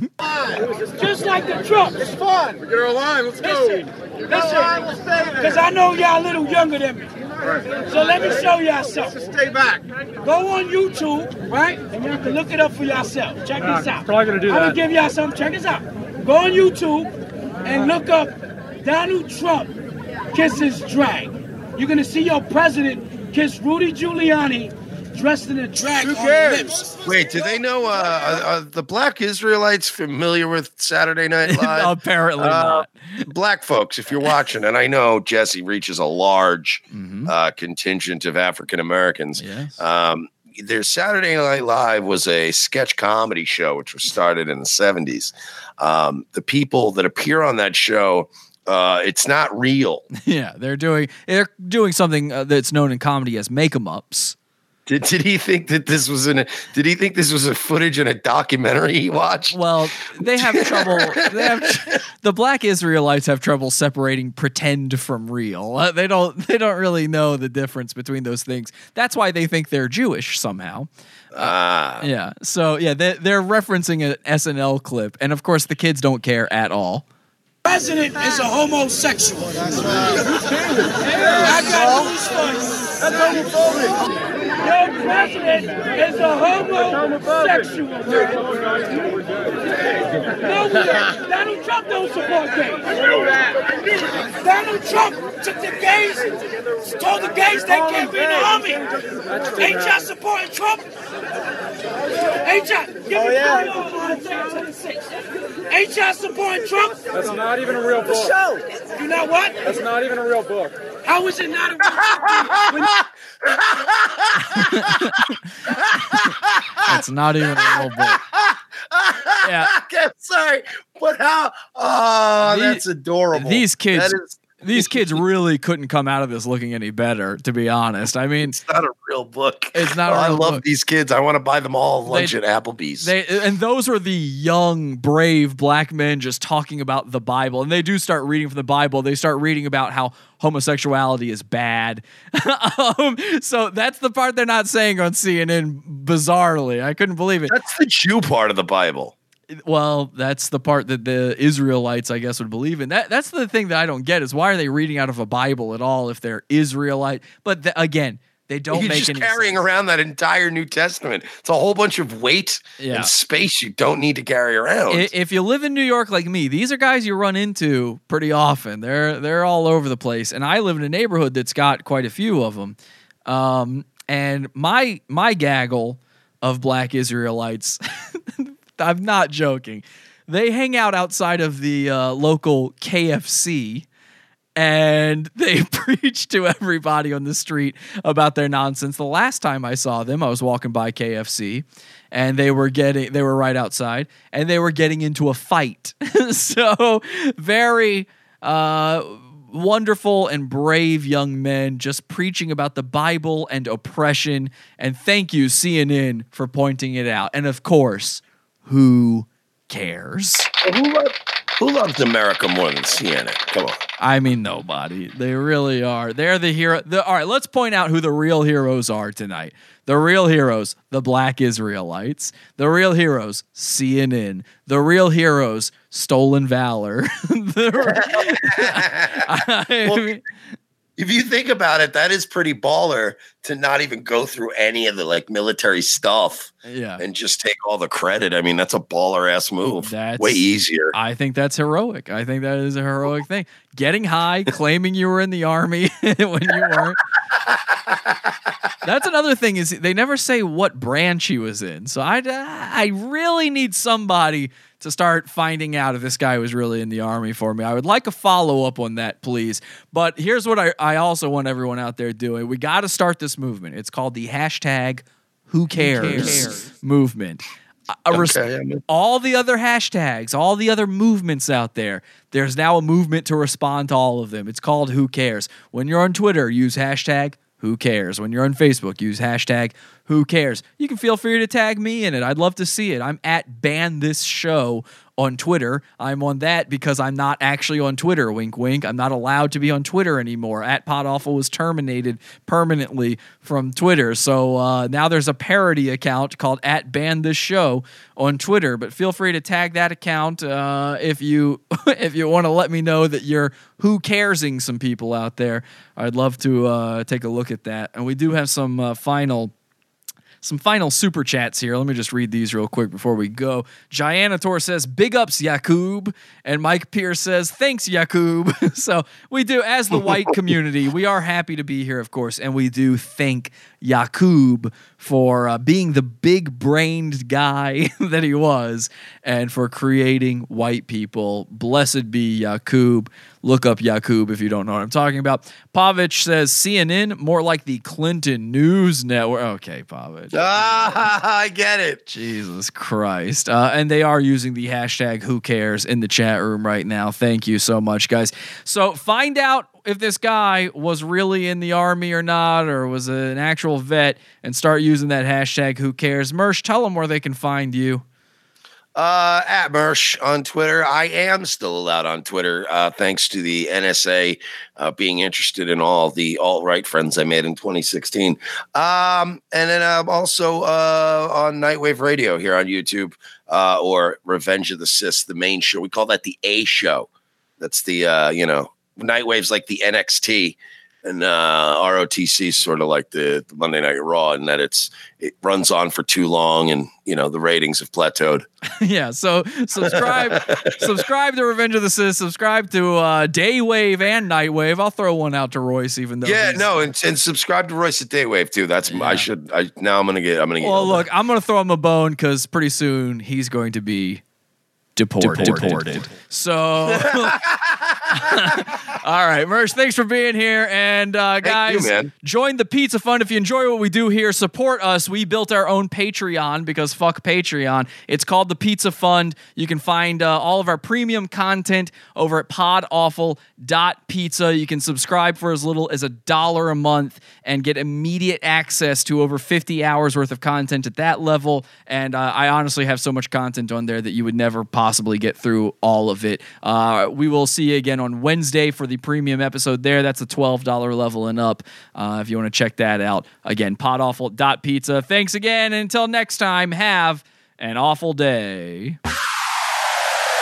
Just like the truck. It's fun. Get our line. Let's go. Listen, listen, because I know y'all a little younger than me. So let me show y'all something. Stay back. Go on YouTube, right? And you can look it up for yourself. Check this out. probably gonna do I'm gonna give y'all something. Check this out. Go on YouTube and look up Donald Trump kisses drag. You're gonna see your president kiss Rudy Giuliani dressed in a drag Who on cares? lips. Wait, do they know? Uh, are, are the black Israelites familiar with Saturday Night Live? Apparently Uh, not. black folks, if you're watching, and I know Jesse reaches a large Mhm. uh, contingent of African Americans. Yes. Um, their Saturday Night Live was a sketch comedy show, which was started in the 70s. Um, the people that appear on that show, uh, it's not real. Yeah, they're doing they're doing something uh, that's known in comedy as make 'em ups. Did, did he think that this was in a, did he think this was a footage in a documentary he watched? Well, they have trouble. They have the black Israelites have trouble separating pretend from real. Uh, they don't. They don't really know the difference between those things. That's why they think they're Jewish somehow. Ah. Yeah. So yeah, they, they're referencing an SNL clip, and of course the kids don't care at all. President is a homosexual. I got news for you. That's. Your president is a homosexual. No, Donald Trump don't support gays. Donald Trump took the gays, told the gays they can't be in the army. Ain't y'all supporting Trump? Ain't y'all? Give me oh, Ain't y'all supporting Trump? That's not even a real book. You know what? That's not even a real book. How is it not a real book? It's not even a real book. Yeah. Sorry, but how? Oh, The- that's adorable. These kids, is these kids really couldn't come out of this looking any better. To be honest, I mean, it's not a real book. It's not a Oh, I love book. these kids. I want to buy them all lunch They- at Applebee's. They and those are the young, brave black men just talking about the Bible, and they do start reading from the Bible. They start reading about how homosexuality is bad. um, so that's the part they're not saying on CNN. Bizarrely, I couldn't believe it. that's the Jew part of the Bible. Well, that's the part that the Israelites, I guess, would believe in. That that's the thing that I don't get is why are they reading out of a Bible at all if they're Israelite? But th- again, they don't You're make just carrying sense. around that entire New Testament. It's a whole bunch of weight Yeah. and space you don't need to carry around. If you live in New York like me, these are guys you run into pretty often. They're they're all over the place, and I live in a neighborhood that's got quite a few of them. Um, and my my gaggle of black Israelites, I'm not joking. They hang out outside of the uh, local KFC and they preach to everybody on the street about their nonsense. The last time I saw them, I was walking by KFC and they were getting they were right outside and they were getting into a fight. so very uh wonderful and brave young men just preaching about the Bible and oppression and thank you CNN for pointing it out. And of course, who cares? who, loves, who loves America more than CNN? Come on. I mean, nobody. They really are. They're the hero. The, all right, let's point out who the real heroes are tonight. The real heroes, the black Israelites. The real heroes, CNN. The real heroes, stolen valor. The- I Well, If you think about it, that is pretty baller to not even go through any of the like military stuff yeah. and just take all the credit. I mean, that's a baller ass move. That's- Way easier. I think that's heroic. I think that is a heroic thing. Getting high, claiming you were in the army when you weren't. That's another thing is they never say what branch he was in. So I I really need somebody to start finding out if this guy was really in the army for me. I would like a follow up on that, please. But here's what I, I also want everyone out there doing. We got to start this movement. It's called the hashtag Who Cares, movement. a res- Okay, I'm all the other hashtags, all the other movements out there. There's now a movement to respond to all of them. It's called Who Cares. When you're on Twitter, use hashtag Who Cares. When you're on Facebook, use hashtag Who Cares. You can feel free to tag me in it. I'd love to see it. I'm at Ban This Show on Twitter. I'm on that because I'm not actually on Twitter. Wink, wink. I'm not allowed to be on Twitter anymore. At Pod Awful was terminated permanently from Twitter. So uh, now there's a parody account called at Ban This Show on Twitter. But feel free to tag that account uh, if you if you want to let me know that you're who caresing some people out there. I'd love to uh, take a look at that. And we do have some uh, final some final super chats here. Let me just read these real quick before we go. Gianator says, Big ups, Yakub. And Mike Pierce says, Thanks, Yakub. so we do, as the white community, we are happy to be here, of course. And we do thank Yakub for uh, being the big brained guy that he was and for creating white people. Blessed be Yakub. Look up Yakub if you don't know what I'm talking about. Pavich says CNN more like the Clinton News Network. Okay, Pavich. Ah, I get it. Jesus Christ. Uh, and they are using the hashtag who cares in the chat room right now. Thank you so much, guys. So find out if this guy was really in the army or not, or was an actual vet, and start using that hashtag who cares. Mersh, tell them where they can find you. Uh, at Mersh on Twitter. I am still allowed on Twitter, uh, thanks to the NSA uh, being interested in all the alt right friends I made in 2016. Um, and then I'm also uh, on Nightwave Radio here on YouTube uh, or Revenge of the Cis, the main show. We call that the A show. That's the, uh, you know, Nightwave's like the NXT. And uh, ROTC sort of like the, the Monday Night Raw, in that it's it runs on for too long, and you know the ratings have plateaued. yeah, so subscribe subscribe to Revenge of the Cis, subscribe to uh Daywave and Nightwave. I'll throw one out to Royce even though Yeah, no, and, and subscribe to Royce at Daywave too. That's I should. I now I'm gonna get. I'm gonna get. Well, look, I'm gonna throw him a bone because pretty soon he's going to be deported. Deported. So, all right, Mersh, thanks for being here. And uh, guys, man. join the Pizza Fund if you enjoy what we do here. Support us. We built our own Patreon because fuck Patreon. It's called the Pizza Fund. You can find uh, all of our premium content over at podawful.pizza. You can subscribe for as little as a dollar a month and get immediate access to over 50 hours worth of content at that level. And uh, I honestly have so much content on there that you would never possibly get through all of it. Uh, we will see you again on Wednesday for the premium episode there. That's a $12 level and up uh, if you want to check that out. Again, podawful.pizza. Thanks again. And until next time, have an awful day.